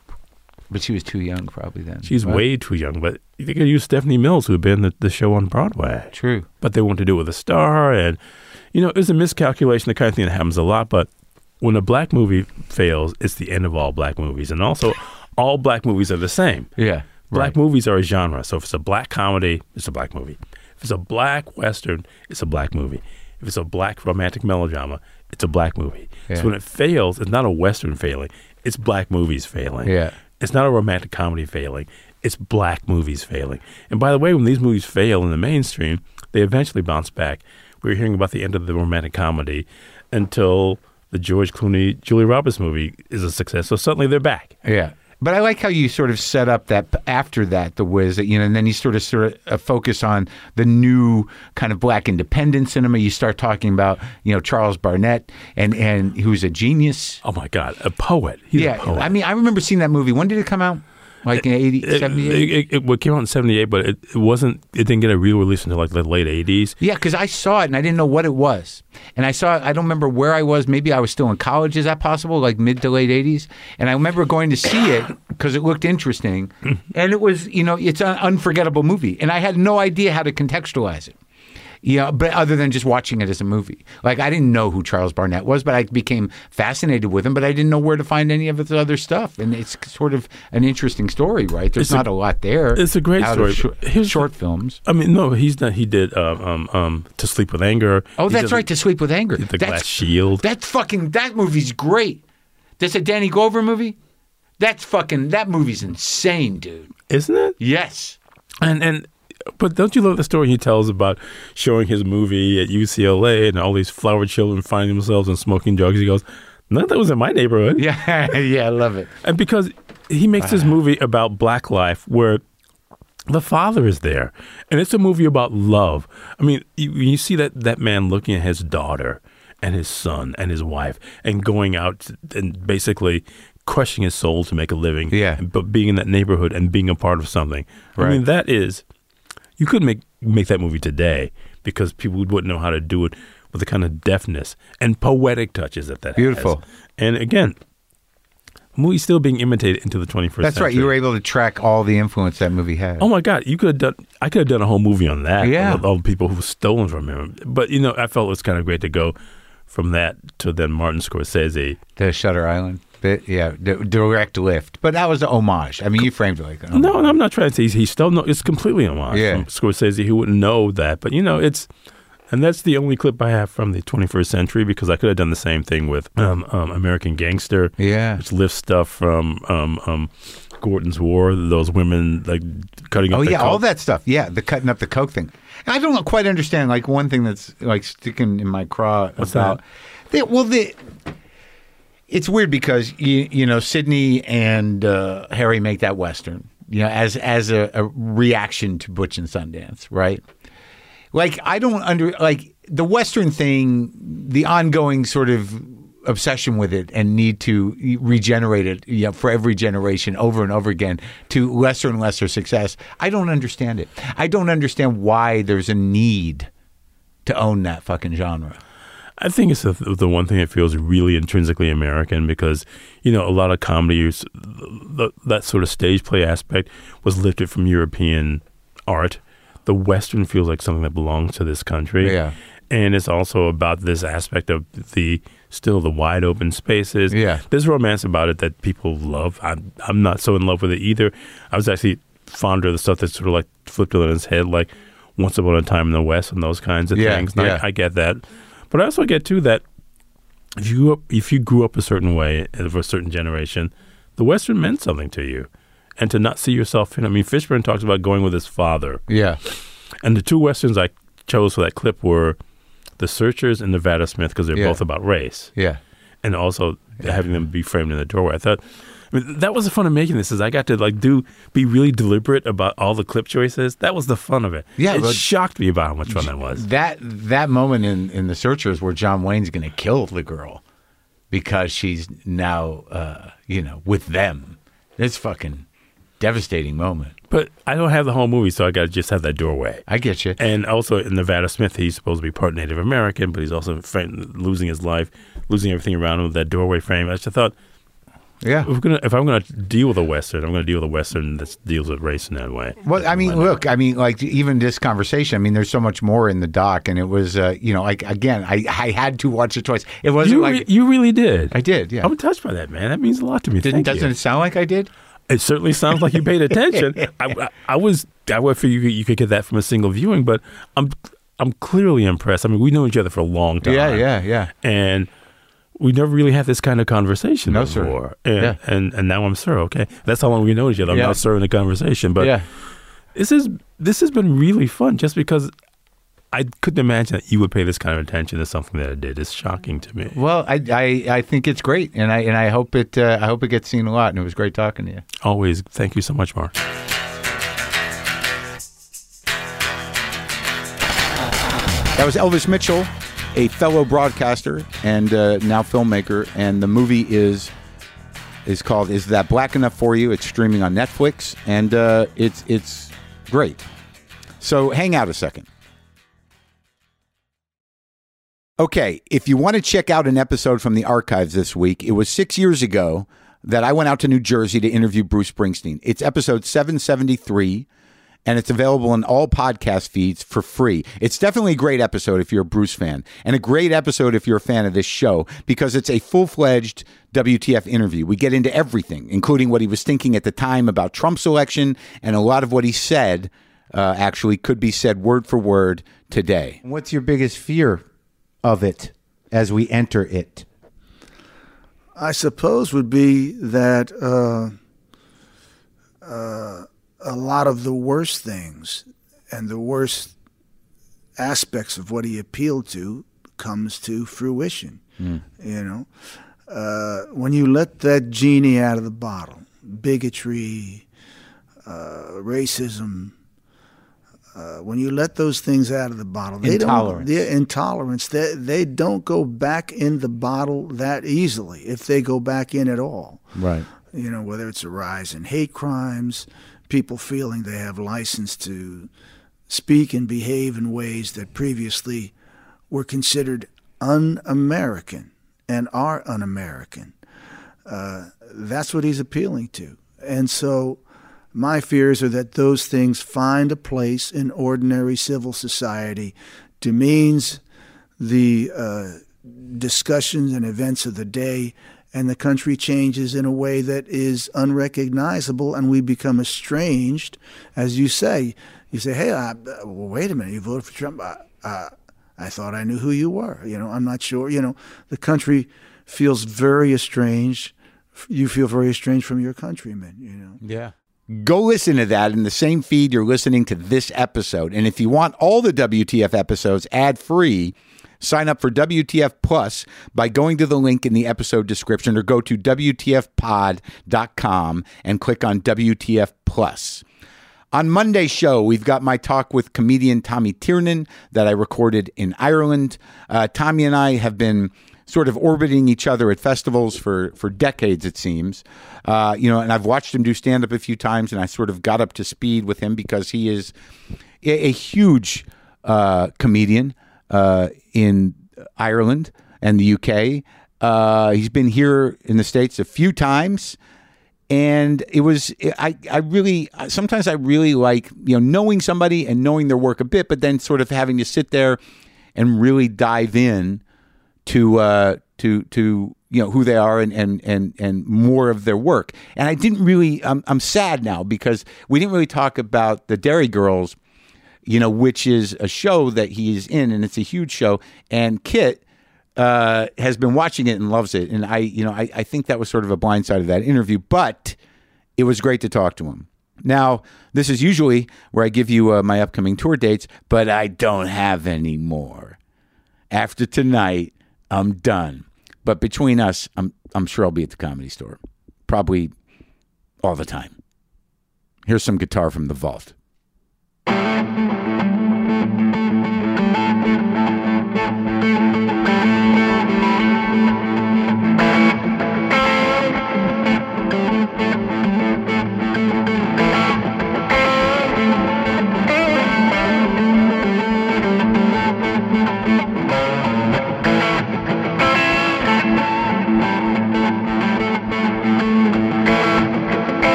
but she was too young probably then. She's right? way too young, but you could use Stephanie Mills, who had been the, the show on Broadway. True. but they want to do it with a star and you know it was a miscalculation the kind of thing that happens a lot but when a black movie fails it's the end of all black movies and also all black movies are the same Yeah. black Right. movies are a genre so if it's a black comedy it's a black movie if it's a black western it's a black movie if it's a black romantic melodrama it's a black movie Yeah. so when it fails it's not a western failing it's black movies failing Yeah. it's not a romantic comedy failing. It's black movies failing. And by the way, when these movies fail in the mainstream, they eventually bounce back. We were hearing about the end of the romantic comedy until the George Clooney, Julia Roberts movie is a success. So suddenly they're back. Yeah. But I like how you sort of set up that after that, the Wiz, that, you know, and then you sort of sort of uh, focus on the new kind of black independent cinema. You start talking about, you know, Charles Burnett and and who's a genius. Oh my God, a poet. He's yeah, a poet. I mean, I remember seeing that movie. When did it come out? Like in 80, it, 78? it, it, it, it came out in 78, but it, it wasn't, it didn't get a real release until like the late 80s. Yeah, because I saw it and I didn't know what it was. And I saw it, I don't remember where I was. Maybe I was still in college. Is that possible? Like mid to late 80s? And I remember going to see it because it looked interesting. Mm-hmm. and it was, you know, it's an unforgettable movie. And I had no idea how to contextualize it. Yeah, but other than just watching it as a movie, like I didn't know who Charles Burnett was, but I became fascinated with him. But I didn't know where to find any of his other stuff, and it's sort of an interesting story, right? There's It's not a, lot there. it's a great story, Of short, but here's- short films. I mean, no, he's not, he did um, um, um, To Sleep with Anger. Oh, He that's right. To Sleep with Anger. The that's Glass Shield. That's fucking. That movie's great. That's a Danny Glover movie. That's fucking. That movie's insane, dude. Isn't it? Yes. And and but don't you love the story he tells about showing his movie at UCLA and all these flower children finding themselves and smoking drugs? He goes, none of that was in my neighborhood. Yeah. yeah. I love it. And because he makes this uh-huh. movie about black life where the father is there, and it's a movie about love. I mean, you, you see that that man looking at his daughter and his son and his wife and going out and basically crushing his soul to make a living. Yeah. but being in that neighborhood and being a part of something. I Right. mean, that is you could make make that movie today because people wouldn't know how to do it with the kind of deftness and poetic touches that that has. Beautiful. And again, movie's still being imitated into the 21st That's century. right. You were able to track all the influence that movie had. Oh my God! You could have done. I could have done a whole movie on that. Yeah. all, all the people who were stolen from him. But you know, I felt it was kind of great to go from that to then Martin Scorsese. The Shutter Island bit, yeah, the direct lift. But that was an homage. I mean, you framed it like an No, and I'm not trying to say he's, he's still no. It's completely homage Yeah. from Scorsese. Who wouldn't know that? But you know, it's and that's the only clip I have from the 21st century because I could have done the same thing with um, um, American Gangster. Yeah. which lifts stuff from um, um, Gordon's War. Those women like cutting up. Oh yeah, all that stuff. Yeah, the cutting up the coke thing. I don't quite understand. Like one thing that's like sticking in my craw What's about. The, well, the it's weird because you you know Sidney and uh, Harry make that western. You know, as as a, a reaction to Butch and Sundance, right? Like I don't under like the western thing, the ongoing sort of obsession with it and need to regenerate it you know, for every generation over and over again to lesser and lesser success. I don't understand it. I don't understand why there's a need to own that fucking genre. I think it's the, the one thing that feels really intrinsically American because you know a lot of comedy, that sort of stage play aspect was lifted from European art. The Western feels like something that belongs to this country. Yeah. and it's also about this aspect of the still the wide open spaces. Yeah. there's romance about it that people love. I'm I'm not so in love with it either. I was actually fonder of the stuff that's sort of like flipped on its head, like Once Upon a Time in the West and those kinds of Yeah, things. And yeah. I, I get that, but I also get too that if you grew up, if you grew up a certain way eh, of a certain generation, the Western meant something to you, and to not see yourself in. I mean, Fishburne talks about going with his father, Yeah. and the two westerns I chose for that clip were The Searchers and Nevada Smith because they're Yeah. both about race, Yeah. and also having them be framed in the doorway. I thought. I mean, that was the fun of making this. Is I got to like do be really deliberate about all the clip choices. That was the fun of it. Yeah, it shocked me about how much fun that was. That that moment in in the searchers where John Wayne's going to kill the girl because she's now uh, you know with them. It's fucking devastating moment. But I don't have the whole movie, so I got to just have that doorway. I get you. And also in Nevada Smith, he's supposed to be part Native American, but he's also losing his life, losing everything around him with that doorway frame. I just thought, Yeah. if, gonna, if I'm going to deal with a Western, I'm going to deal with a Western that deals with race in that way. Well, I mean, look, I mean, like even this conversation. I mean, there's so much more in the doc, and it was, uh, you know, like again, I I had to watch it twice. It wasn't you, like re- you really did. I did. Yeah. I'm touched by that, man. That means a lot to me. Didn't, Thank doesn't you. it sound like I did? It certainly sounds like you paid attention. I, I, I was, I would figure you you could get that from a single viewing, but I'm, I'm clearly impressed. I mean, we know each other for a long time. Yeah, yeah, yeah. and we never really had this kind of conversation No, sir. before. And, Yeah. and and now I'm sir. Okay, that's how long we know each other. I'm Yeah. now sir in the conversation. But yeah. this is this has been really fun, just because I couldn't imagine that you would pay this kind of attention to something that I did. It's shocking to me. Well, I, I I think it's great, and I and I hope it uh, I hope it gets seen a lot. And it was great talking to you. Always, thank you so much, Mark. That was Elvis Mitchell, a fellow broadcaster and uh, now filmmaker, and the movie is is called "Is That Black Enough for You?" It's streaming on Netflix, and uh, it's it's great. So hang out a second. Okay, if you want to check out an episode from the archives this week, it was six years ago that I went out to New Jersey to interview Bruce Springsteen. It's episode 773, and it's available in all podcast feeds for free. It's definitely a great episode if you're a Bruce fan, and a great episode if you're a fan of this show, because it's a full fledged WTF interview. We get into everything, including what he was thinking at the time about Trump's election, and a lot of what he said uh, actually could be said word for word today. What's your biggest fear of it as we enter it? I suppose would be that uh, uh, a lot of the worst things and the worst aspects of what he appealed to comes to fruition. You know, uh, when you let that genie out of the bottle, bigotry, uh, racism. Uh, when you let those things out of the bottle, they Intolerance. don't. Yeah, intolerance. They they don't go back in the bottle that easily, if they go back in at all Right. you know, whether it's a rise in hate crimes, people feeling they have license to speak and behave in ways that previously were considered un American and are un American. Uh, That's what he's appealing to. And so my fears are that those things find a place in ordinary civil society, demeans the uh, discussions and events of the day, and the country changes in a way that is unrecognizable, and we become estranged. As you say, you say, "Hey, I, well, wait a minute, you voted for Trump." I, I, I thought I knew who you were. You know, I'm not sure. You know, the country feels very estranged. You feel very estranged from your countrymen. You know. Yeah. Go listen to that in the same feed you're listening to this episode. And if you want all the WTF episodes ad free, sign up for WTF Plus by going to the link in the episode description or go to WTFpod.com and click on WTF Plus. On Monday's show, we've got my talk with comedian Tommy Tiernan that I recorded in Ireland. Uh, Tommy and I have been sort of orbiting each other at festivals for for decades, it seems. Uh, you know, and I've watched him do stand up a few times, and I sort of got up to speed with him because he is a, a huge uh, comedian uh, in Ireland and the UK. Uh, he's been here in the states a few times and it was I, I really sometimes i really like you know knowing somebody and knowing their work a bit but then sort of having to sit there and really dive in to uh, to to you know who they are and and and and more of their work and i didn't really I'm, I'm sad now because we didn't really talk about the Derry Girls you know which is a show that he's in and it's a huge show and kit uh, has been watching it and loves it. And I, you know, I, I think that was sort of a blind side of that interview, but it was great to talk to him. Now, this is usually where I give you uh, my upcoming tour dates, but I don't have any more. After tonight, I'm done. But between us, I'm I'm sure I'll be at the comedy store, probably all the time. Here's some guitar from the vault.